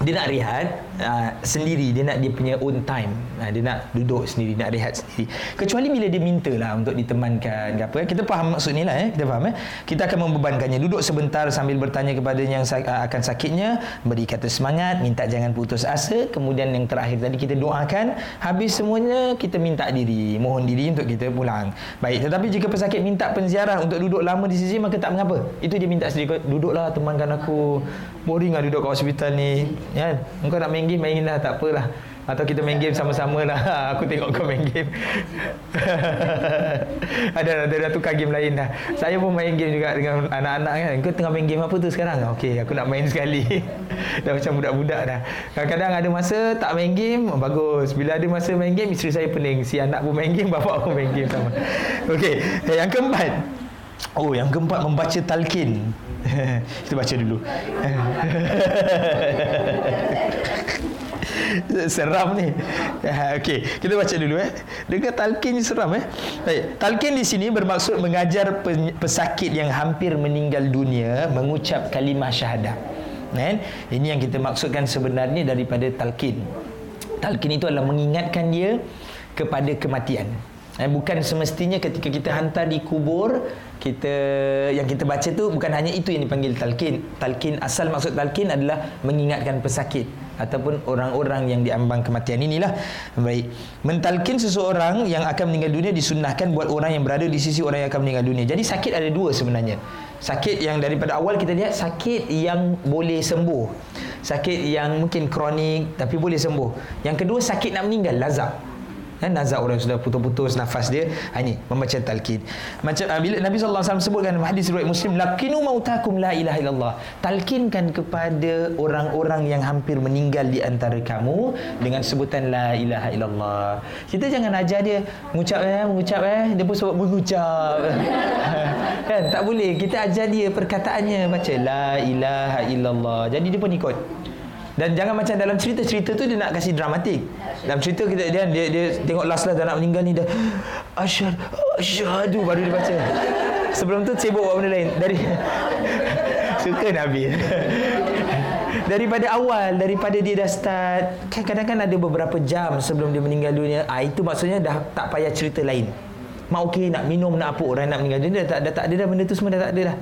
dia nak rehat uh, sendiri dia nak dia punya own time uh, dia nak duduk sendiri nak rehat sendiri. Kecuali bila dia minta lah untuk ditemankan apa kita faham maksud ni lah eh. Kita faham eh. Kita akan membebankannya. Duduk sebentar sambil bertanya kepada yang akan sakitnya beri kata semangat minta jangan putus asa. Kemudian yang terakhir tadi kita doakan. Habis semuanya kita minta diri mohon diri untuk kita pulang. Baik tetapi jika pesakit minta penziarah untuk duduk lama di sisi maka tak mengapa. Itu dia minta sendiri. Duduklah temankan aku. Boring lah duduk kat hospital ni. Ya, engkau nak main game main lah tak apalah. Atau kita main game sama-sama lah. *laughs* Aku tengok kau main game. *laughs* ada ada dah tukar game lain dah. Saya pun main game juga dengan anak-anak kan. Kau tengah main game apa tu sekarang? Okey, aku nak main *laughs* sekali. dah macam budak-budak dah. Kadang-kadang ada masa tak main game, oh, bagus. Bila ada masa main game, isteri saya pening. Si anak pun main game, bapa pun main game sama. Okey, yang keempat. Oh, yang keempat membaca talqin. Kita baca dulu. *laughs* seram ni. *laughs* Okey, kita baca dulu eh. Dengar talqin ni seram eh. Baik, talqin di sini bermaksud mengajar pesakit yang hampir meninggal dunia mengucap kalimah syahadah. Kan? Ini yang kita maksudkan sebenarnya daripada talqin. Talqin itu adalah mengingatkan dia kepada kematian. Eh, bukan semestinya ketika kita hantar di kubur kita yang kita baca tu bukan hanya itu yang dipanggil talqin. Talqin asal maksud talqin adalah mengingatkan pesakit ataupun orang-orang yang diambang kematian inilah. Baik. Mentalkin seseorang yang akan meninggal dunia disunnahkan buat orang yang berada di sisi orang yang akan meninggal dunia. Jadi sakit ada dua sebenarnya. Sakit yang daripada awal kita lihat sakit yang boleh sembuh. Sakit yang mungkin kronik tapi boleh sembuh. Yang kedua sakit nak meninggal lazab kan nazak orang sudah putus-putus nafas dia. Ha, ini membaca talqin. Macam uh, bila Nabi wasallam sebutkan hadis riwayat Muslim laqinu mautakum la ilaha illallah. Talqinkan kepada orang-orang yang hampir meninggal di antara kamu dengan sebutan la ilaha illallah. Kita jangan ajar dia mengucap eh mengucap eh. Dia pun sebut mengucap. *laughs* Kan? Tak boleh. Kita ajar dia perkataannya baca la ilaha illallah. Jadi dia pun ikut dan jangan macam dalam cerita-cerita tu dia nak kasih dramatik. Dalam cerita kita dia dia, dia tengok last last dah nak meninggal ni dah asyhadu asyhadu baru dia baca. Sebelum tu sibuk buat benda lain. Dari *laughs* suka Nabi. daripada awal daripada dia dah start kan kadang-kadang ada beberapa jam sebelum dia meninggal dunia ah itu maksudnya dah tak payah cerita lain mak okey nak minum nak apa orang nak meninggal dunia dah tak dah tak ada dah benda tu semua dah tak ada dah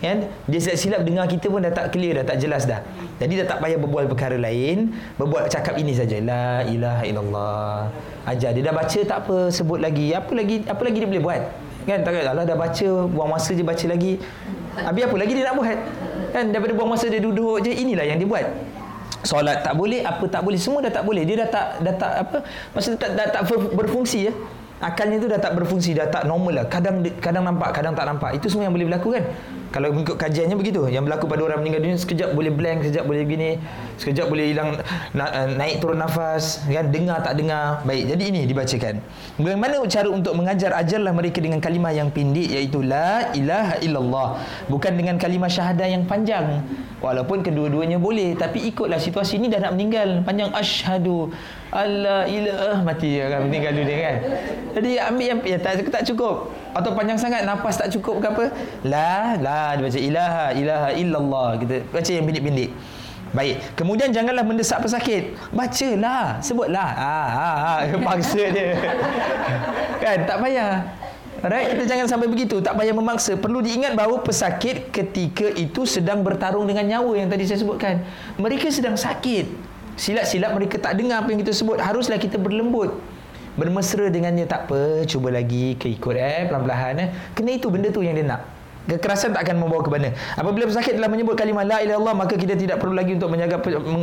kan? Dia silap-silap dengar kita pun dah tak clear dah tak jelas dah. Jadi dah tak payah berbual perkara lain. Berbual cakap ini saja. La ilaha illallah. Ajar. Dia dah baca tak apa sebut lagi. Apa lagi apa lagi dia boleh buat? Kan? Tak Allah dah baca buang masa je baca lagi. Habis apa lagi dia nak buat? Kan? Daripada buang masa dia duduk je inilah yang dia buat. Solat tak boleh apa tak boleh semua dah tak boleh. Dia dah tak dah tak apa? Maksudnya tak dah tak berfungsi ya akalnya tu dah tak berfungsi dah tak normal lah. Kadang kadang nampak kadang tak nampak. Itu semua yang boleh berlaku kan? Kalau mengikut kajiannya begitu. Yang berlaku pada orang meninggal dunia sekejap boleh blank sekejap boleh begini sekejap boleh hilang na- eh, naik turun nafas kan? Dengar tak dengar. Baik jadi ini dibacakan. Bagaimana cara untuk mengajar ajarlah mereka dengan kalimah yang pendek iaitu la ilaha illallah. Bukan dengan kalimah syahadah yang panjang walaupun kedua-duanya boleh tapi ikutlah situasi ini dah nak meninggal panjang asyhadu alla ilah mati orang meninggal dunia kan jadi ambil yang ya, tak, tak cukup atau panjang sangat nafas tak cukup ke apa la la dia baca ilaha ilaha illallah kita baca yang pendek-pendek Baik. Kemudian janganlah mendesak pesakit. Bacalah. Sebutlah. Ha, ha, *laughs* ha. Paksa dia. kan? Tak payah. Alright, kita jangan sampai begitu. Tak payah memaksa. Perlu diingat bahawa pesakit ketika itu sedang bertarung dengan nyawa yang tadi saya sebutkan. Mereka sedang sakit. Silap-silap mereka tak dengar apa yang kita sebut. Haruslah kita berlembut. Bermesra dengannya. Tak apa, cuba lagi. Keikut eh, pelan-pelan eh. Kena itu benda tu yang dia nak. Kekerasan tak akan membawa ke mana. Apabila pesakit telah menyebut kalimah la ilaha illallah maka kita tidak perlu lagi untuk menjaga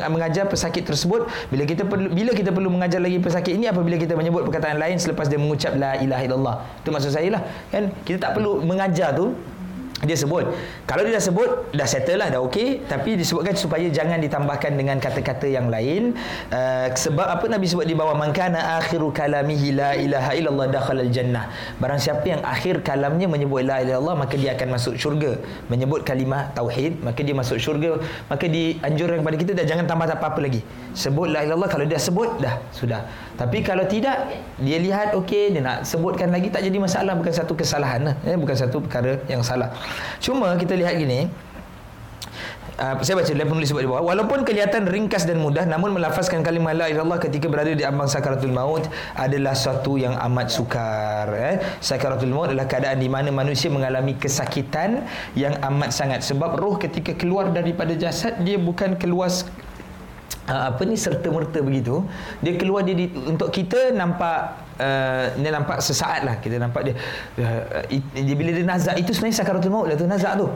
mengajar pesakit tersebut. Bila kita perlu bila kita perlu mengajar lagi pesakit ini apabila kita menyebut perkataan lain selepas dia mengucap la ilaha illallah. Itu maksud saya lah. Kan kita tak perlu mengajar tu dia sebut kalau dia dah sebut dah settle lah dah okey. Tapi disebutkan supaya jangan ditambahkan dengan kata-kata yang lain. Uh, sebab apa Nabi sebut di bawah? Mangkana akhiru kalamihi la ilaha illallah dakhala jannah. Barang siapa yang akhir kalamnya menyebut la ilaha illallah maka dia akan masuk syurga. Menyebut kalimah tauhid maka dia masuk syurga. Maka dianjurkan kepada kita dah jangan tambah apa-apa lagi. Sebut la ilaha illallah kalau dia sebut dah sudah tapi kalau tidak dia lihat okey dia nak sebutkan lagi tak jadi masalah bukan satu kesalahan lah. eh, bukan satu perkara yang salah. Cuma kita lihat gini Uh, saya baca dia penulis sebut di bawah walaupun kelihatan ringkas dan mudah namun melafazkan kalimah la ilaha ketika berada di ambang sakaratul maut adalah suatu yang amat sukar eh sakaratul maut adalah keadaan di mana manusia mengalami kesakitan yang amat sangat sebab roh ketika keluar daripada jasad dia bukan keluar apa ni serta merta begitu dia keluar dia di, untuk kita nampak uh, dia nampak sesaat lah. Kita nampak dia uh, dia bila dia nazak itu sebenarnya sakaratul maut lah tu nazak tu.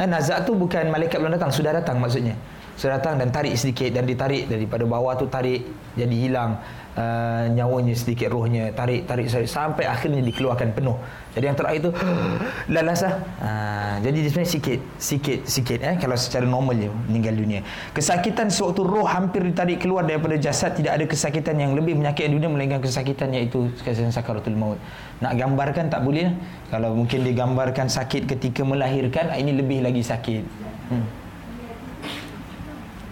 Uh, nazak tu bukan malaikat belum datang sudah datang maksudnya. Sudah datang dan tarik sedikit dan ditarik daripada bawah tu tarik jadi hilang uh, nyawanya sedikit rohnya tarik tarik sampai akhirnya dikeluarkan penuh. Jadi yang terakhir tu *gasps* lalas lah. Uh, jadi dia sebenarnya sikit sikit sikit eh kalau secara normal je meninggal dunia. Kesakitan sewaktu roh hampir ditarik keluar daripada jasad tidak ada kesakitan yang lebih menyakitkan dunia melainkan kesakitan iaitu kesakitan sakaratul maut. Nak gambarkan tak boleh lah. kalau mungkin digambarkan sakit ketika melahirkan ini lebih lagi sakit. Hmm.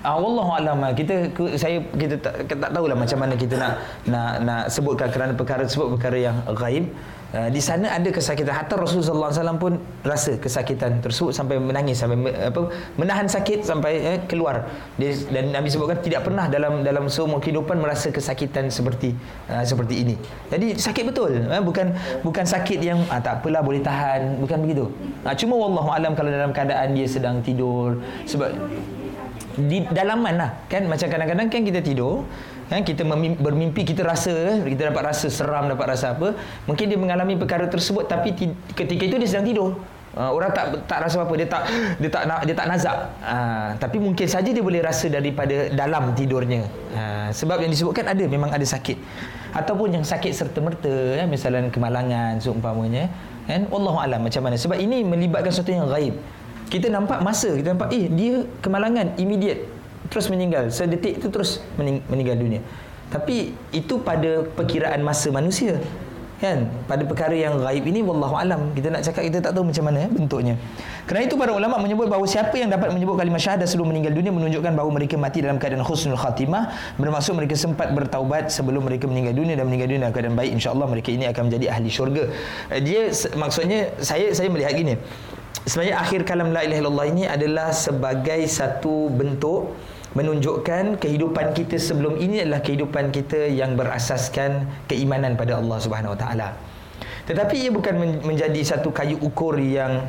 Ah, wallahu alam ah, kita saya kita tak, tak tahulah macam mana kita nak nak nak sebutkan kerana perkara tersebut perkara yang gaib. Uh, di sana ada kesakitan. Hatta Rasulullah SAW pun rasa kesakitan tersebut sampai menangis sampai apa menahan sakit sampai eh, keluar. Dia, dan Nabi sebutkan tidak pernah dalam dalam semua kehidupan merasa kesakitan seperti uh, seperti ini. Jadi sakit betul eh, bukan bukan sakit yang ah, tak apalah boleh tahan bukan begitu. Uh, cuma wallahu alam kalau dalam keadaan dia sedang tidur sebab di dalaman lah. Kan macam kadang-kadang kan kita tidur kan kita bermimpi kita rasa kita dapat rasa seram dapat rasa apa mungkin dia mengalami perkara tersebut tapi ketika itu dia sedang tidur. Uh, orang tak tak rasa apa dia tak dia tak nak dia tak nazak. Uh, tapi mungkin saja dia boleh rasa daripada dalam tidurnya. Uh, sebab yang disebutkan ada memang ada sakit. Ataupun yang sakit serta merta ya misalnya kemalangan seumpamanya kan wallahu alam macam mana. Sebab ini melibatkan sesuatu yang gaib kita nampak masa kita nampak eh dia kemalangan immediate terus meninggal. Sedetik itu terus mening- meninggal dunia. Tapi itu pada perkiraan masa manusia kan? Pada perkara yang gaib ini wallahu alam. Kita nak cakap kita tak tahu macam mana eh, bentuknya. Kerana itu para ulama menyebut bahawa siapa yang dapat menyebut kalimah syahadah sebelum meninggal dunia menunjukkan bahawa mereka mati dalam keadaan husnul khatimah. Bermaksud mereka sempat bertaubat sebelum mereka meninggal dunia dan meninggal dunia dalam keadaan baik. Insyaallah mereka ini akan menjadi ahli syurga. Eh, dia maksudnya saya saya melihat gini sebenarnya akhir kalam la ilaha illallah ini adalah sebagai satu bentuk menunjukkan kehidupan kita sebelum ini adalah kehidupan kita yang berasaskan keimanan pada Allah Subhanahu Wa Taala. Tetapi ia bukan menjadi satu kayu ukur yang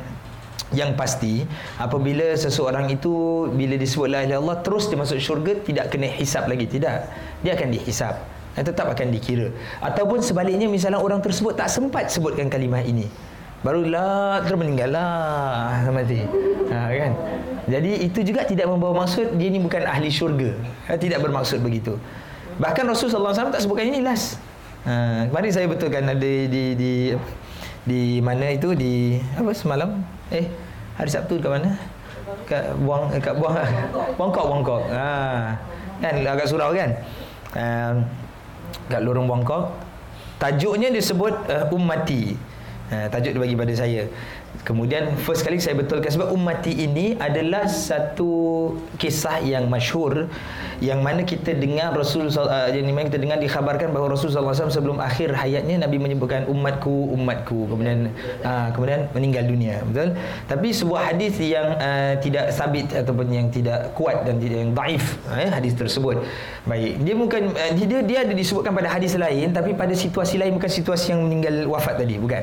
yang pasti apabila seseorang itu bila disebut la ilaha illallah terus dia masuk syurga tidak kena hisap lagi tidak. Dia akan dihisap dan tetap akan dikira. Ataupun sebaliknya misalnya orang tersebut tak sempat sebutkan kalimah ini barulah terus meninggal lah. Mati. Ha, kan? Jadi itu juga tidak membawa maksud dia ni bukan ahli syurga. Ha, tidak bermaksud begitu. Bahkan Rasulullah SAW tak sebutkan ini last. Ha, kemarin saya betulkan ada di, di, di di mana itu? Di apa semalam? Eh hari Sabtu kat mana? Kat buang kat buang Buangkok Buangkok. Ha kan? Agak surau kan? Ha, kat lorong Buangkok. Tajuknya disebut uh, ummati Ha, tajuk dia bagi pada saya. Kemudian first kali saya betulkan sebab ummati ini adalah satu kisah yang masyhur yang mana kita dengar Rasul uh, yang mana kita dengar dikhabarkan bahawa Rasul wasallam sebelum akhir hayatnya Nabi menyebutkan umatku umatku kemudian uh, kemudian meninggal dunia. Betul? Tapi sebuah hadis yang uh, tidak sabit ataupun yang tidak kuat dan tidak yang daif eh, hadis tersebut. Baik. Dia bukan uh, dia dia ada disebutkan pada hadis lain tapi pada situasi lain bukan situasi yang meninggal wafat tadi bukan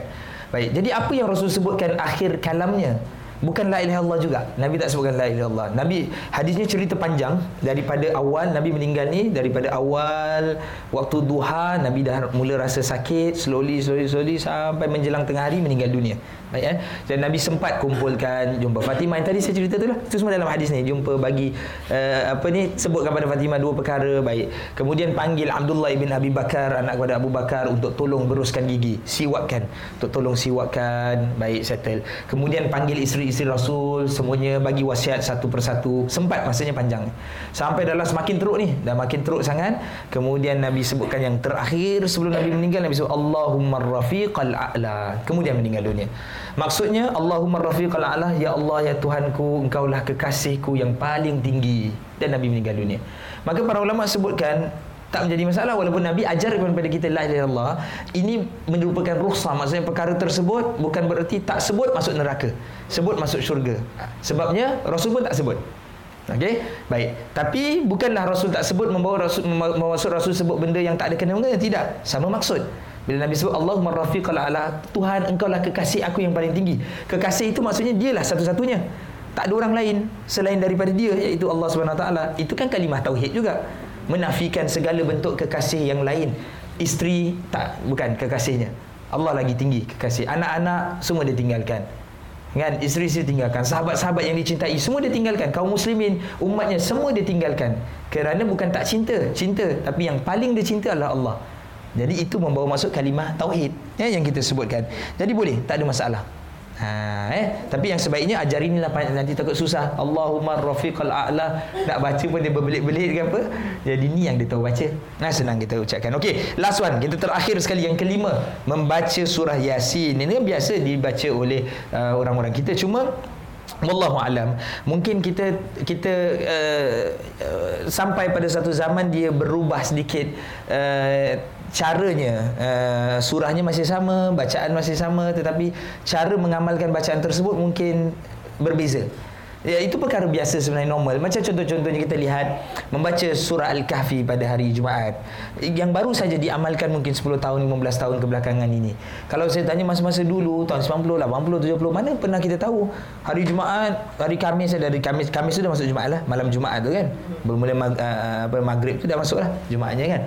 baik. Jadi apa yang Rasul sebutkan akhir kalamnya? Bukan la ilaha illallah juga. Nabi tak sebutkan la ilaha illallah. Nabi hadisnya cerita panjang. Daripada awal nabi meninggal ni daripada awal waktu duha nabi dah mula rasa sakit slowly slowly slowly sampai menjelang tengah hari meninggal dunia eh? Dan nabi sempat kumpulkan jumpa Fatimah. Yang tadi saya cerita tu lah. Itu semua dalam hadis ni. Jumpa bagi uh, apa ni sebutkan pada Fatimah dua perkara baik. Kemudian panggil Abdullah ibn Abi Bakar anak kepada Abu Bakar untuk tolong beruskan gigi. Siwakkan. Untuk tolong siwakkan. Baik settle. Kemudian panggil isteri isteri Rasul. Semuanya bagi wasiat satu persatu. Sempat masanya panjang. Sampai dalam semakin teruk ni. Dah makin teruk sangat. Kemudian Nabi sebutkan yang terakhir sebelum Nabi meninggal. Nabi sebut Allahumma rafiqal a'la. Kemudian meninggal dunia maksudnya Allahumma rafiqal a'la ya Allah ya Tuhanku engkaulah kekasihku yang paling tinggi dan Nabi meninggal dunia maka para ulama sebutkan tak menjadi masalah walaupun Nabi ajar kepada kita la ilaha illallah ini merupakan rukhsah maksudnya perkara tersebut bukan bererti tak sebut masuk neraka sebut masuk syurga sebabnya Rasul pun tak sebut Okey, baik. Tapi bukanlah Rasul tak sebut membawa Rasul membawa Rasul sebut benda yang tak ada kena mengena tidak. Sama maksud. Bila Nabi sebut Allahumma rafiqal ala Tuhan engkau lah kekasih aku yang paling tinggi. Kekasih itu maksudnya dialah satu-satunya. Tak ada orang lain selain daripada dia iaitu Allah Subhanahu taala. Itu kan kalimah tauhid juga. Menafikan segala bentuk kekasih yang lain. Isteri tak bukan kekasihnya. Allah lagi tinggi kekasih. Anak-anak semua dia tinggalkan. Kan? Isteri dia tinggalkan. Sahabat-sahabat yang dicintai semua dia tinggalkan. Kaum muslimin umatnya semua dia tinggalkan. Kerana bukan tak cinta. Cinta tapi yang paling dia cinta adalah Allah jadi itu membawa masuk kalimah tauhid ya, yang kita sebutkan. Jadi boleh tak ada masalah. Ha, eh tapi yang sebaiknya ajari inilah nanti takut susah. Allahumma rafiqal a'la. Nak baca pun dia berbelit-belit ke apa. Jadi ni yang dia tahu baca. Nah senang kita ucapkan. Okey last one. Kita terakhir sekali. Yang kelima membaca surah yasin. Ini kan biasa dibaca oleh uh, orang-orang kita. Cuma Wallahu alam. Mungkin kita kita uh, uh, sampai pada satu zaman dia berubah sedikit. Uh, caranya uh, surahnya masih sama, bacaan masih sama tetapi cara mengamalkan bacaan tersebut mungkin berbeza. Ya itu perkara biasa sebenarnya normal. Macam contoh-contohnya kita lihat membaca surah Al-Kahfi pada hari Jumaat yang baru saja diamalkan mungkin 10 tahun 15 tahun kebelakangan ini. Kalau saya tanya masa-masa dulu tahun 90, 80, 70 mana pernah kita tahu hari Jumaat, hari Khamis ada hari Khamis, Khamis sudah masuk Jumaat lah, malam Jumaat tu kan. Bermula mag, uh, apa maghrib tu dah masuklah Jumaatnya kan.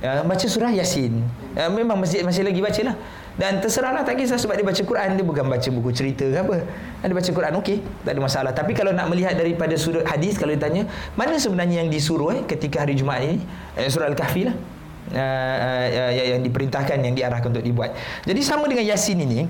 Uh, baca surah Yasin. Uh, memang masih masih lagi bacalah. Dan terserahlah tak kisah sebab dia baca Quran. Dia bukan baca buku cerita ke apa. Dia baca Quran okey. Tak ada masalah. Tapi kalau nak melihat daripada sudut hadis Kalau ditanya Mana sebenarnya yang disuruh eh, ketika hari Jumaat ini? Eh, Surah Al-Kahfi lah. Uh, uh, uh, Yang diperintahkan Yang diarahkan untuk dibuat. Jadi sama dengan Yasin ini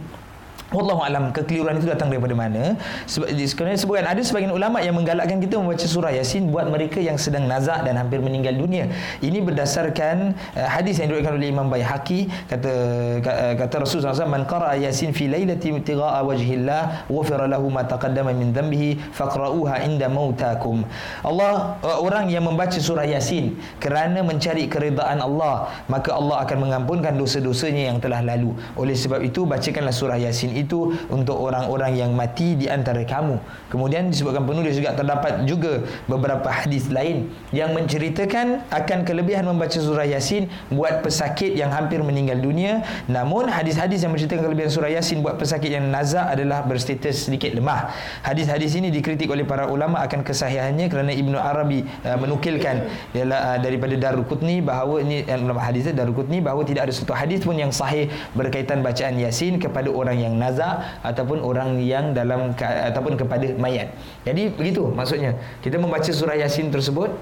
Wallahu alam kekeliruan itu datang daripada mana? Sebab sebenarnya sebutkan ada sebagian ulama yang menggalakkan kita membaca surah Yasin buat mereka yang sedang nazak dan hampir meninggal dunia. Ini berdasarkan uh, hadis yang diriwayatkan oleh Imam Baihaqi kata uh, kata Rasulullah SAW man qara Yasin fi lailati ibtigha'a wajhillah ghufira lahu ma taqaddama min dhanbihi faqra'uha inda mautakum. Allah uh, orang yang membaca surah Yasin kerana mencari keridaan Allah, maka Allah akan mengampunkan dosa-dosanya yang telah lalu. Oleh sebab itu bacakanlah surah Yasin itu untuk orang-orang yang mati di antara kamu. Kemudian disebutkan penulis juga terdapat juga beberapa hadis lain yang menceritakan akan kelebihan membaca surah Yasin buat pesakit yang hampir meninggal dunia. Namun hadis-hadis yang menceritakan kelebihan surah Yasin buat pesakit yang nazak adalah berstatus sedikit lemah. Hadis-hadis ini dikritik oleh para ulama akan kesahihannya kerana Ibnu Arabi uh, menukilkan ialah uh, daripada Daruqutni bahawa ini ulama hadis Daruqutni bahawa tidak ada satu hadis pun yang sahih berkaitan bacaan Yasin kepada orang yang nazak jenazah ataupun orang yang dalam ataupun kepada mayat. Jadi begitu maksudnya. Kita membaca surah Yasin tersebut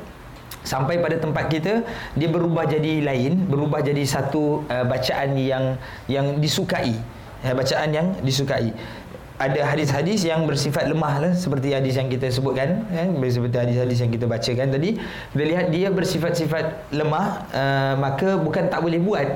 sampai pada tempat kita dia berubah jadi lain, berubah jadi satu uh, bacaan yang yang disukai. Ya, bacaan yang disukai. Ada hadis-hadis yang bersifat lemah lah seperti hadis yang kita sebutkan kan seperti hadis-hadis yang kita bacakan tadi kita lihat dia bersifat-sifat lemah uh, maka bukan tak boleh buat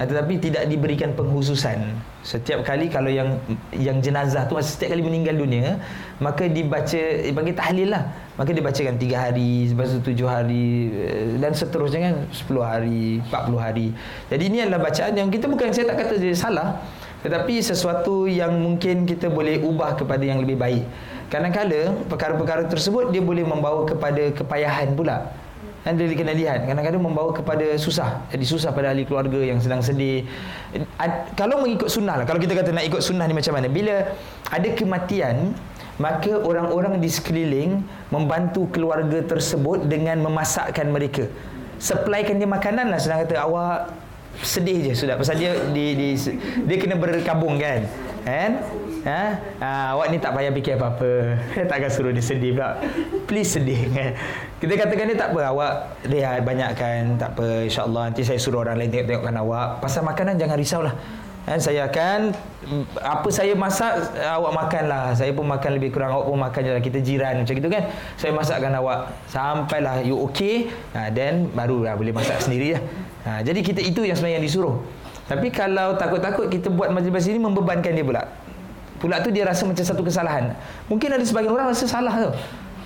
tetapi tidak diberikan penghususan. Setiap kali kalau yang yang jenazah tu setiap kali meninggal dunia maka dibaca bagi tahlil lah. Maka dibacakan 3 hari lepas tu 7 hari eh, dan seterusnya kan 10 hari 40 hari. Jadi ini adalah bacaan yang kita bukan saya tak kata dia salah. Tetapi sesuatu yang mungkin kita boleh ubah kepada yang lebih baik. Kadang-kadang perkara-perkara tersebut dia boleh membawa kepada kepayahan pula dan dia kena lihat. Kadang-kadang membawa kepada susah. Jadi susah pada ahli keluarga yang sedang sedih. Kalau mengikut sunnah lah. Kalau kita kata nak ikut sunnah ni macam mana? Bila ada kematian maka orang-orang di sekeliling membantu keluarga tersebut dengan memasakkan mereka. Supplykan dia makanan lah. Sedang kata awak sedih je. Sudah. Pasal dia di, di, dia kena berkabung kan? Kan Ha? ha? awak ni tak payah fikir apa-apa. Saya *laughs* takkan suruh dia sedih pula. Please sedih kan. *laughs* Kita katakan dia tak apa awak lihat banyakkan tak apa insya-Allah nanti saya suruh orang lain tengok-tengokkan awak. Pasal makanan jangan risaulah. Kan saya akan apa saya masak awak makanlah. Saya pun makan lebih kurang awak pun makan jelah kita jiran macam gitu kan. Saya masakkan awak sampailah you okay. Ha then barulah boleh masak sendiri lah. Ha jadi kita itu yang sebenarnya yang disuruh. Tapi kalau takut-takut kita buat majlis ini membebankan dia pula pula tu dia rasa macam satu kesalahan. Mungkin ada sebagian orang rasa salah tu.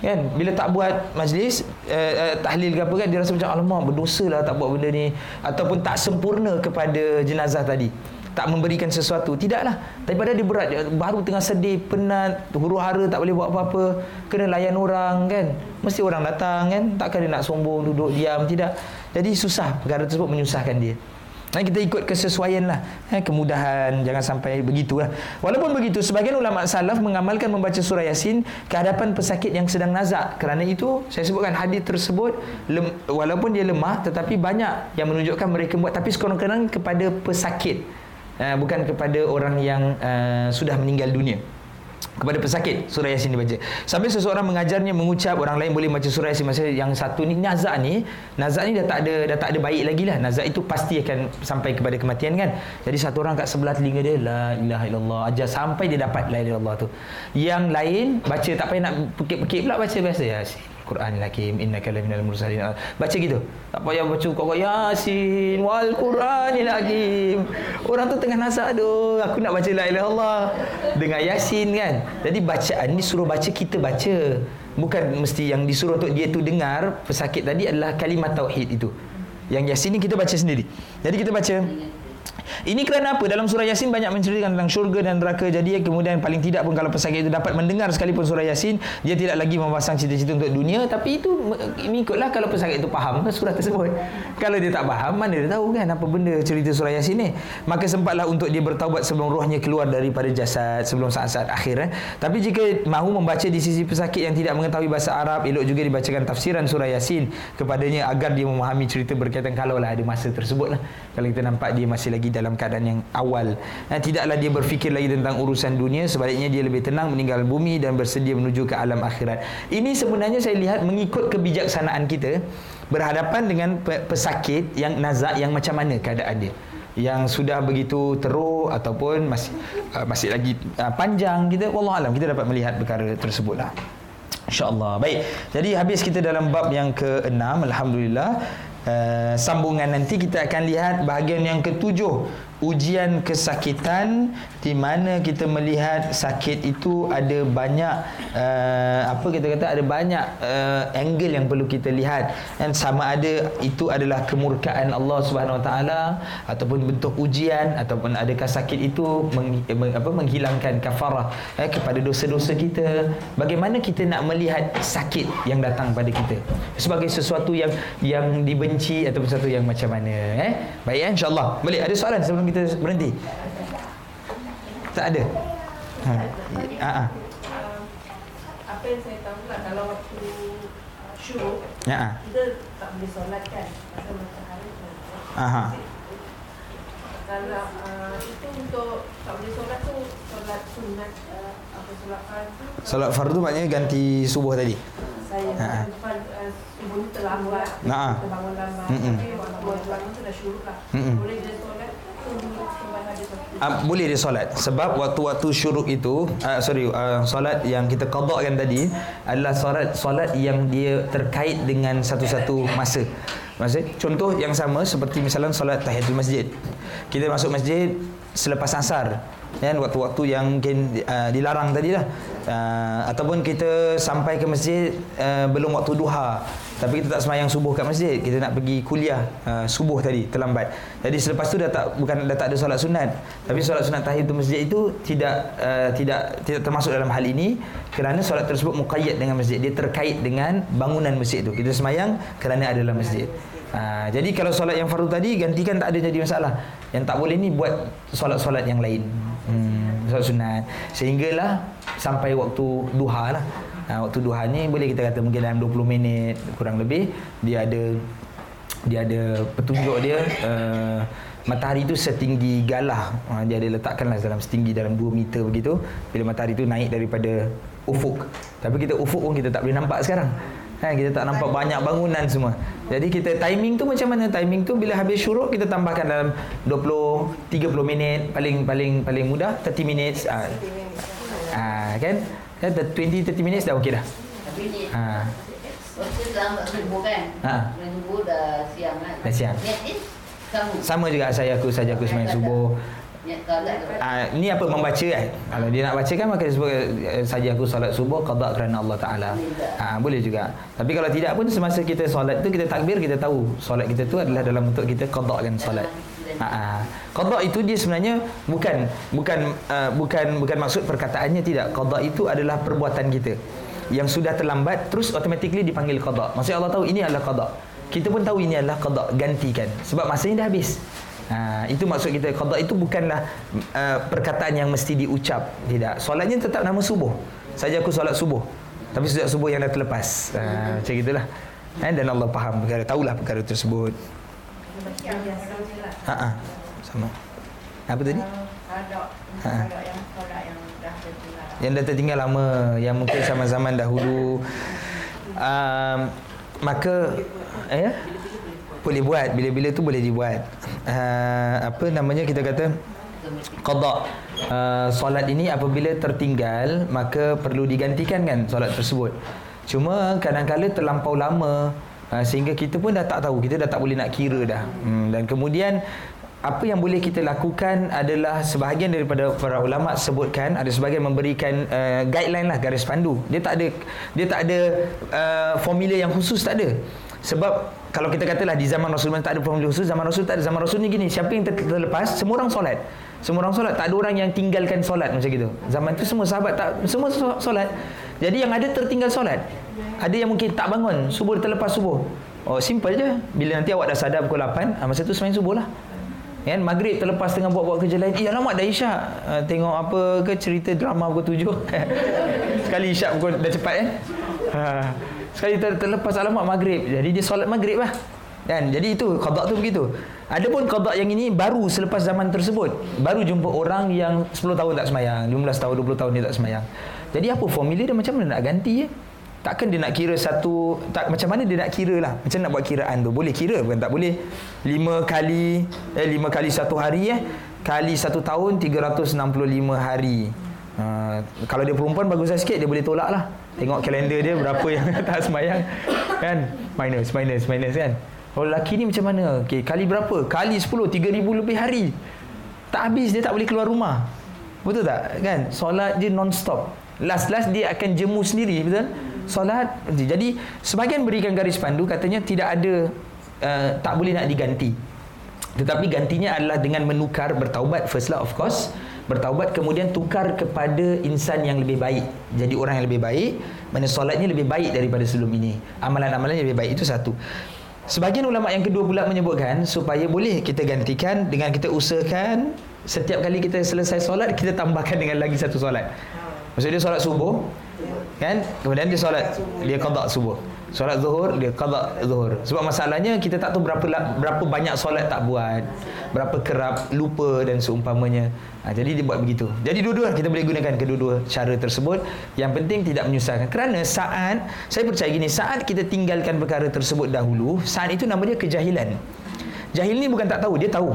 Kan? Bila tak buat majlis uh, uh, tahlil ke apa kan dia rasa macam alamak berdosa lah tak buat benda ni. Ataupun tak sempurna kepada jenazah tadi. Tak memberikan sesuatu. Tidaklah. Daripada dia berat baru tengah sedih penat huru hara tak boleh buat apa-apa. Kena layan orang kan? Mesti orang datang kan? Takkan dia nak sombong duduk diam. Tidak. Jadi susah. Perkara tersebut menyusahkan dia Nah, kita ikut kesesuaian lah. Eh, Kemudahan Jangan sampai begitu lah Walaupun begitu Sebagian ulama salaf Mengamalkan membaca surah Yasin Kehadapan pesakit yang sedang nazak. Kerana itu Saya sebutkan hadis tersebut lem, Walaupun dia lemah Tetapi banyak Yang menunjukkan mereka buat. Tapi sekurang-kurangnya Kepada pesakit. Uh, Bukan kepada orang yang uh, Sudah meninggal dunia kepada pesakit surah yasin dibaca. Sambil seseorang mengajarnya mengucap orang lain boleh baca surah yasin. Masa yang satu ni nazak ni nazak ni dah tak ada dah tak ada baik lagi lah. Nazak itu pasti akan sampai kepada kematian kan? Jadi satu orang kat sebelah telinga dia la ilaha illallah ajar sampai dia dapat la ilaha illallah tu. Yang lain baca tak payah nak pekik-pekik pula baca biasa. Yasin Quran Hakim innaka laminal mursalin. Baca gitu. Tak payah baca kau Yasin wal Quran Hakim orang tu tengah nazak tu aku nak baca la ilaha dengan Yasin kan. Jadi bacaan ni suruh baca kita baca. Bukan mesti yang disuruh untuk dia tu dengar pesakit tadi adalah kalimat tauhid itu. Yang Yasin ni kita baca sendiri. Jadi kita baca ini kerana apa? Dalam surah Yasin banyak menceritakan tentang syurga dan neraka. Jadi kemudian paling tidak pun kalau pesakit itu dapat mendengar sekalipun surah Yasin, dia tidak lagi memasang cita-cita untuk dunia. Tapi itu ikutlah kalau pesakit itu faham surah tersebut. Kalau dia tak faham, mana dia tahu kan apa benda cerita surah Yasin ni. Maka sempatlah untuk dia bertaubat sebelum rohnya keluar daripada jasad, sebelum saat-saat akhir. Eh. Tapi jika mahu membaca di sisi pesakit yang tidak mengetahui bahasa Arab, elok juga dibacakan tafsiran surah Yasin kepadanya agar dia memahami cerita berkaitan kalau lah ada masa tersebut lah. Kalau kita nampak dia masih lagi dalam keadaan yang awal. Dan tidaklah dia berfikir lagi tentang urusan dunia, sebaliknya dia lebih tenang meninggal bumi dan bersedia menuju ke alam akhirat. Ini sebenarnya saya lihat mengikut kebijaksanaan kita berhadapan dengan pesakit yang nazak yang macam mana keadaan dia. Yang sudah begitu teruk ataupun masih uh, masih lagi uh, panjang kita wallah alam kita dapat melihat perkara tersebutlah. Insyaallah. Baik. Jadi habis kita dalam bab yang ke-6 alhamdulillah uh, sambungan nanti kita akan lihat bahagian yang ketujuh ujian kesakitan di mana kita melihat sakit itu ada banyak uh, apa kita kata ada banyak uh, angle yang perlu kita lihat. Dan sama ada itu adalah kemurkaan Allah Subhanahu Wa Taala ataupun bentuk ujian ataupun adakah sakit itu meng, meng, apa menghilangkan kafarah eh, kepada dosa-dosa kita. Bagaimana kita nak melihat sakit yang datang pada kita? Sebagai sesuatu yang yang dibenci ataupun sesuatu yang macam mana eh? Baik ya insyaallah. Boleh ada soalan sebelum kita berhenti? Tak ada. Ha. Ha. ha. Apa yang saya tahu lah kalau waktu syuruk ya. kita tak boleh solat kan pasal matahari Aha. Kalau uh, itu untuk tak boleh solat tu solat sunat uh, apa solat fardu Solat fardu maknanya ganti subuh tadi. saya Ha, uh, subuh terlambat Ha, ha. kita bangun lambat Mm-mm. tapi buat bangun tu dah syuruk lah Mm-mm. boleh dia solat Uh, boleh dia solat. Sebab waktu-waktu syuruk itu uh, sorry uh, solat yang kita qadakan tadi adalah solat solat yang dia terkait dengan satu-satu masa. Maksud, contoh yang sama seperti misalnya solat tahiyatul masjid. Kita masuk masjid selepas asar kan? Waktu-waktu yang mungkin uh, dilarang tadi lah. Uh, ataupun kita sampai ke masjid uh, belum waktu duha tapi kita tak semayang subuh kat masjid kita nak pergi kuliah uh, subuh tadi terlambat jadi selepas tu dah tak bukan dah tak ada solat sunat tapi solat sunat tahiyatul masjid itu tidak uh, tidak tidak termasuk dalam hal ini kerana solat tersebut muqayyad dengan masjid dia terkait dengan bangunan masjid itu kita semayang kerana ada dalam masjid Ha, jadi kalau solat yang fardu tadi gantikan tak ada jadi masalah. Yang tak boleh ni buat solat-solat yang lain. Hmm, solat sunat. Sehinggalah sampai waktu duha lah. Ha, waktu duha ni boleh kita kata mungkin dalam 20 minit kurang lebih dia ada dia ada petunjuk dia uh, matahari tu setinggi galah. Ha, dia ada letakkanlah dalam setinggi dalam 2 meter begitu. Bila matahari tu naik daripada ufuk. Tapi kita ufuk pun kita tak boleh nampak sekarang. Kan kita tak nampak banyak bangunan semua. Jadi kita timing tu macam mana? Timing tu bila habis syuruk kita tambahkan dalam 20 30 minit paling paling paling mudah 30 minutes. Ah ah kan? Kan 20 30 minutes dah okey dah. Tapi ni, Ha. waktu lambat subuh kan? Ha. Subuh dah siang kan? Dah siang. Kamu. Sama juga saya aku saja aku sembahyang subuh. Ah ni apa membaca kan? Kalau dia nak baca kan maka disebut eh, saja aku solat subuh qada kerana Allah Taala. Ah boleh juga. Tapi kalau tidak pun semasa kita solat tu kita takbir kita tahu solat kita tu adalah dalam bentuk kita qadakan solat. Ha ah. Qada itu dia sebenarnya bukan bukan uh, bukan bukan maksud perkataannya tidak. Qada itu adalah perbuatan kita. Yang sudah terlambat terus automatically dipanggil qada. Maksudnya Allah tahu ini adalah qada. Kita pun tahu ini adalah qada gantikan. Sebab masanya dah habis. Ha, itu maksud kita. Qada itu bukanlah uh, perkataan yang mesti diucap. Tidak. Solatnya tetap nama subuh. Saja aku solat subuh. Tapi sejak subuh yang dah terlepas. Ha, macam gitulah. Ha, dan Allah faham perkara tahulah perkara tersebut ha, ha, sama. Apa tadi? Ha. yang solat yang dah tertinggal. yang dah tertinggal lama yang mungkin zaman-zaman dahulu. Um, maka eh? Boleh buat. Bila-bila tu boleh dibuat. Uh, apa namanya kita kata? Qada uh, solat ini apabila tertinggal maka perlu digantikan kan solat tersebut. Cuma kadang-kala terlampau lama uh, sehingga kita pun dah tak tahu. Kita dah tak boleh nak kira dah. Hmm, dan kemudian apa yang boleh kita lakukan adalah sebahagian daripada para ulama sebutkan ada sebahagian memberikan uh, guideline lah garis pandu. Dia tak ada dia tak ada uh, formula yang khusus tak ada. Sebab kalau kita katalah di zaman Rasulullah tak ada formula khusus zaman Rasul tak ada. Zaman Rasul ni gini siapa yang ter- terlepas? Semua orang solat. Semua orang solat. Tak ada orang yang tinggalkan solat macam gitu. Zaman tu semua sahabat tak semua so- solat. Jadi yang ada tertinggal solat ada yang mungkin tak bangun subuh terlepas subuh. Oh simple je. Bila nanti awak dah sadar pukul 8 ah, masa tu semain subuh lah. Kan? Maghrib terlepas tengah buat-buat kerja lain. Eh alamak dah isyak. Uh, tengok apa ke cerita drama pukul 7 *laughs* sekali isyak pukul dah cepat kan sekali ter- terlepas alamak maghrib. Jadi dia solat maghrib lah. Kan? Jadi itu qada tu begitu. Adapun qada yang ini baru selepas zaman tersebut. Baru jumpa orang yang 10 tahun tak semayang 15 tahun 20 tahun dia tak semayang. Jadi apa formula dia? Macam mana nak ganti ya Takkan dia nak kira satu tak macam mana dia nak kira lah. Macam nak buat kiraan tu. Boleh kira bukan tak boleh. Lima kali eh lima kali satu hari eh kali satu tahun 365 hari. Ha, kalau dia perempuan bagus sikit dia boleh tolak lah. Tengok kalender dia berapa yang *laughs* tak semayang kan. Minus minus minus kan. Kalau lelaki ni macam mana? Okey, kali berapa? Kali 10 3000 lebih hari. Tak habis dia tak boleh keluar rumah. Betul tak? Kan? Solat dia non-stop. Last-last dia akan jemu sendiri, betul? Solat. Jadi, sebagian berikan garis pandu katanya tidak ada, uh, tak boleh nak diganti. Tetapi gantinya adalah dengan menukar bertaubat first lah of course. Bertaubat kemudian tukar kepada insan yang lebih baik. Jadi orang yang lebih baik, mana solatnya lebih baik daripada sebelum ini. Amalan-amalannya lebih baik. Itu satu. Sebagian ulama yang kedua pula menyebutkan supaya boleh kita gantikan dengan kita usahakan setiap kali kita selesai solat kita tambahkan dengan lagi satu solat. Maksudnya solat subuh kan kemudian dia solat dia qada subuh. Solat zuhur dia qada zuhur. Sebab masalahnya kita tak tahu berapa berapa banyak solat tak buat, berapa kerap lupa dan seumpamanya. Ha, jadi dia buat begitu. Jadi dua-dua kita boleh gunakan kedua-dua cara tersebut. Yang penting tidak menyusahkan. Kerana saat saya percaya gini, saat kita tinggalkan perkara tersebut dahulu, saat itu nama dia kejahilan. Jahil ni bukan tak tahu, dia tahu.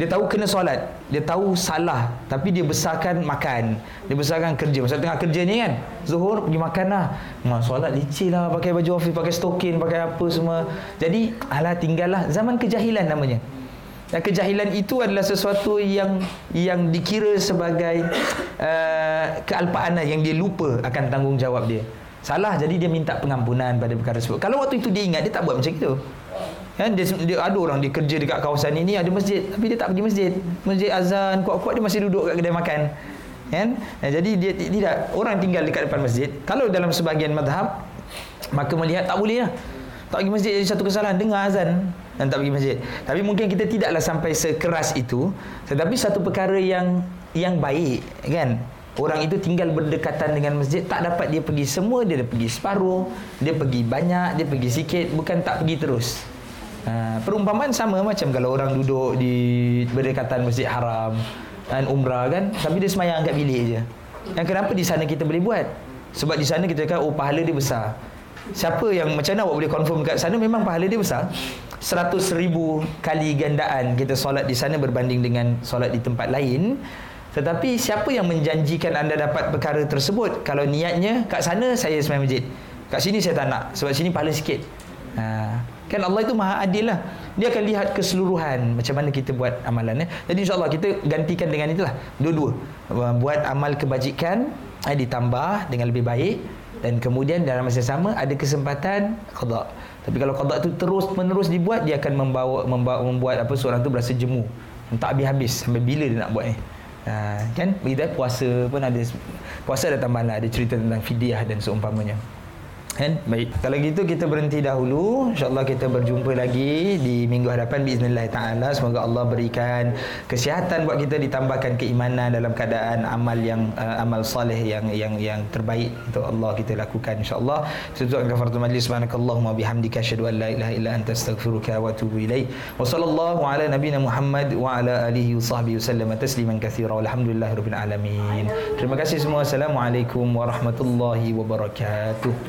Dia tahu kena solat. Dia tahu salah. Tapi dia besarkan makan. Dia besarkan kerja. Masa tengah kerja ni kan. Zuhur pergi makan lah. Ma, solat licin lah. Pakai baju office. Pakai stokin. Pakai apa semua. Jadi alah tinggal lah. Zaman kejahilan namanya. Dan kejahilan itu adalah sesuatu yang yang dikira sebagai uh, *tsk* kealpaan lah, yang dia lupa akan tanggungjawab dia. Salah jadi dia minta pengampunan pada perkara tersebut. Kalau waktu itu dia ingat dia tak buat macam itu. Kan dia, dia ada orang dia kerja dekat kawasan ini ada masjid tapi dia tak pergi masjid. Masjid azan kuat-kuat dia masih duduk kat kedai makan. Kan? Nah, jadi dia tidak orang tinggal dekat depan masjid. Kalau dalam sebahagian madhab maka melihat tak boleh lah. Tak pergi masjid jadi satu kesalahan dengar azan dan tak pergi masjid. Tapi mungkin kita tidaklah sampai sekeras itu. Tetapi satu perkara yang yang baik kan Orang itu tinggal berdekatan dengan masjid Tak dapat dia pergi semua Dia pergi separuh Dia pergi banyak Dia pergi sikit Bukan tak pergi terus Ha, perumpamaan sama macam kalau orang duduk di berdekatan Masjid Haram dan umrah kan tapi dia semayang kat bilik je. Yang kenapa di sana kita boleh buat? Sebab di sana kita kata oh pahala dia besar. Siapa yang macam mana awak boleh confirm kat sana memang pahala dia besar? 100 ribu kali gandaan kita solat di sana berbanding dengan solat di tempat lain. Tetapi siapa yang menjanjikan anda dapat perkara tersebut? Kalau niatnya kat sana saya semayang masjid. Kat sini saya tak nak sebab sini pahala sikit. Ha, Kan Allah itu maha adil lah. Dia akan lihat keseluruhan macam mana kita buat amalan. Eh. Jadi insyaAllah kita gantikan dengan itulah. Dua-dua. Buat amal kebajikan eh, ditambah dengan lebih baik. Dan kemudian dalam masa sama ada kesempatan qada. Tapi kalau qada itu terus menerus dibuat dia akan membawa, membawa membuat apa seorang tu berasa jemu. Tak habis-habis sampai bila dia nak buat ni. Ha, kan? Begitu puasa pun ada puasa ada tambahan lah. ada cerita tentang fidyah dan seumpamanya. Kan? Baik. Kalau gitu kita berhenti dahulu. InsyaAllah kita berjumpa lagi di minggu hadapan. Bismillah ta'ala. Semoga Allah berikan kesihatan buat kita. Ditambahkan keimanan dalam keadaan amal yang uh, amal salih yang yang yang terbaik untuk Allah kita lakukan insyaAllah. Sesuatu yang kafaratul majlis. Subhanakallahumma bihamdika. Asyadu an la ilaha illa anta astaghfiruka wa atubu ilaih. Wa sallallahu ala nabina Muhammad wa ala alihi wa sahbihi wa sallam tasliman kathira. Walhamdulillahi rabbil alamin. Terima kasih semua. Assalamualaikum warahmatullahi wabarakatuh.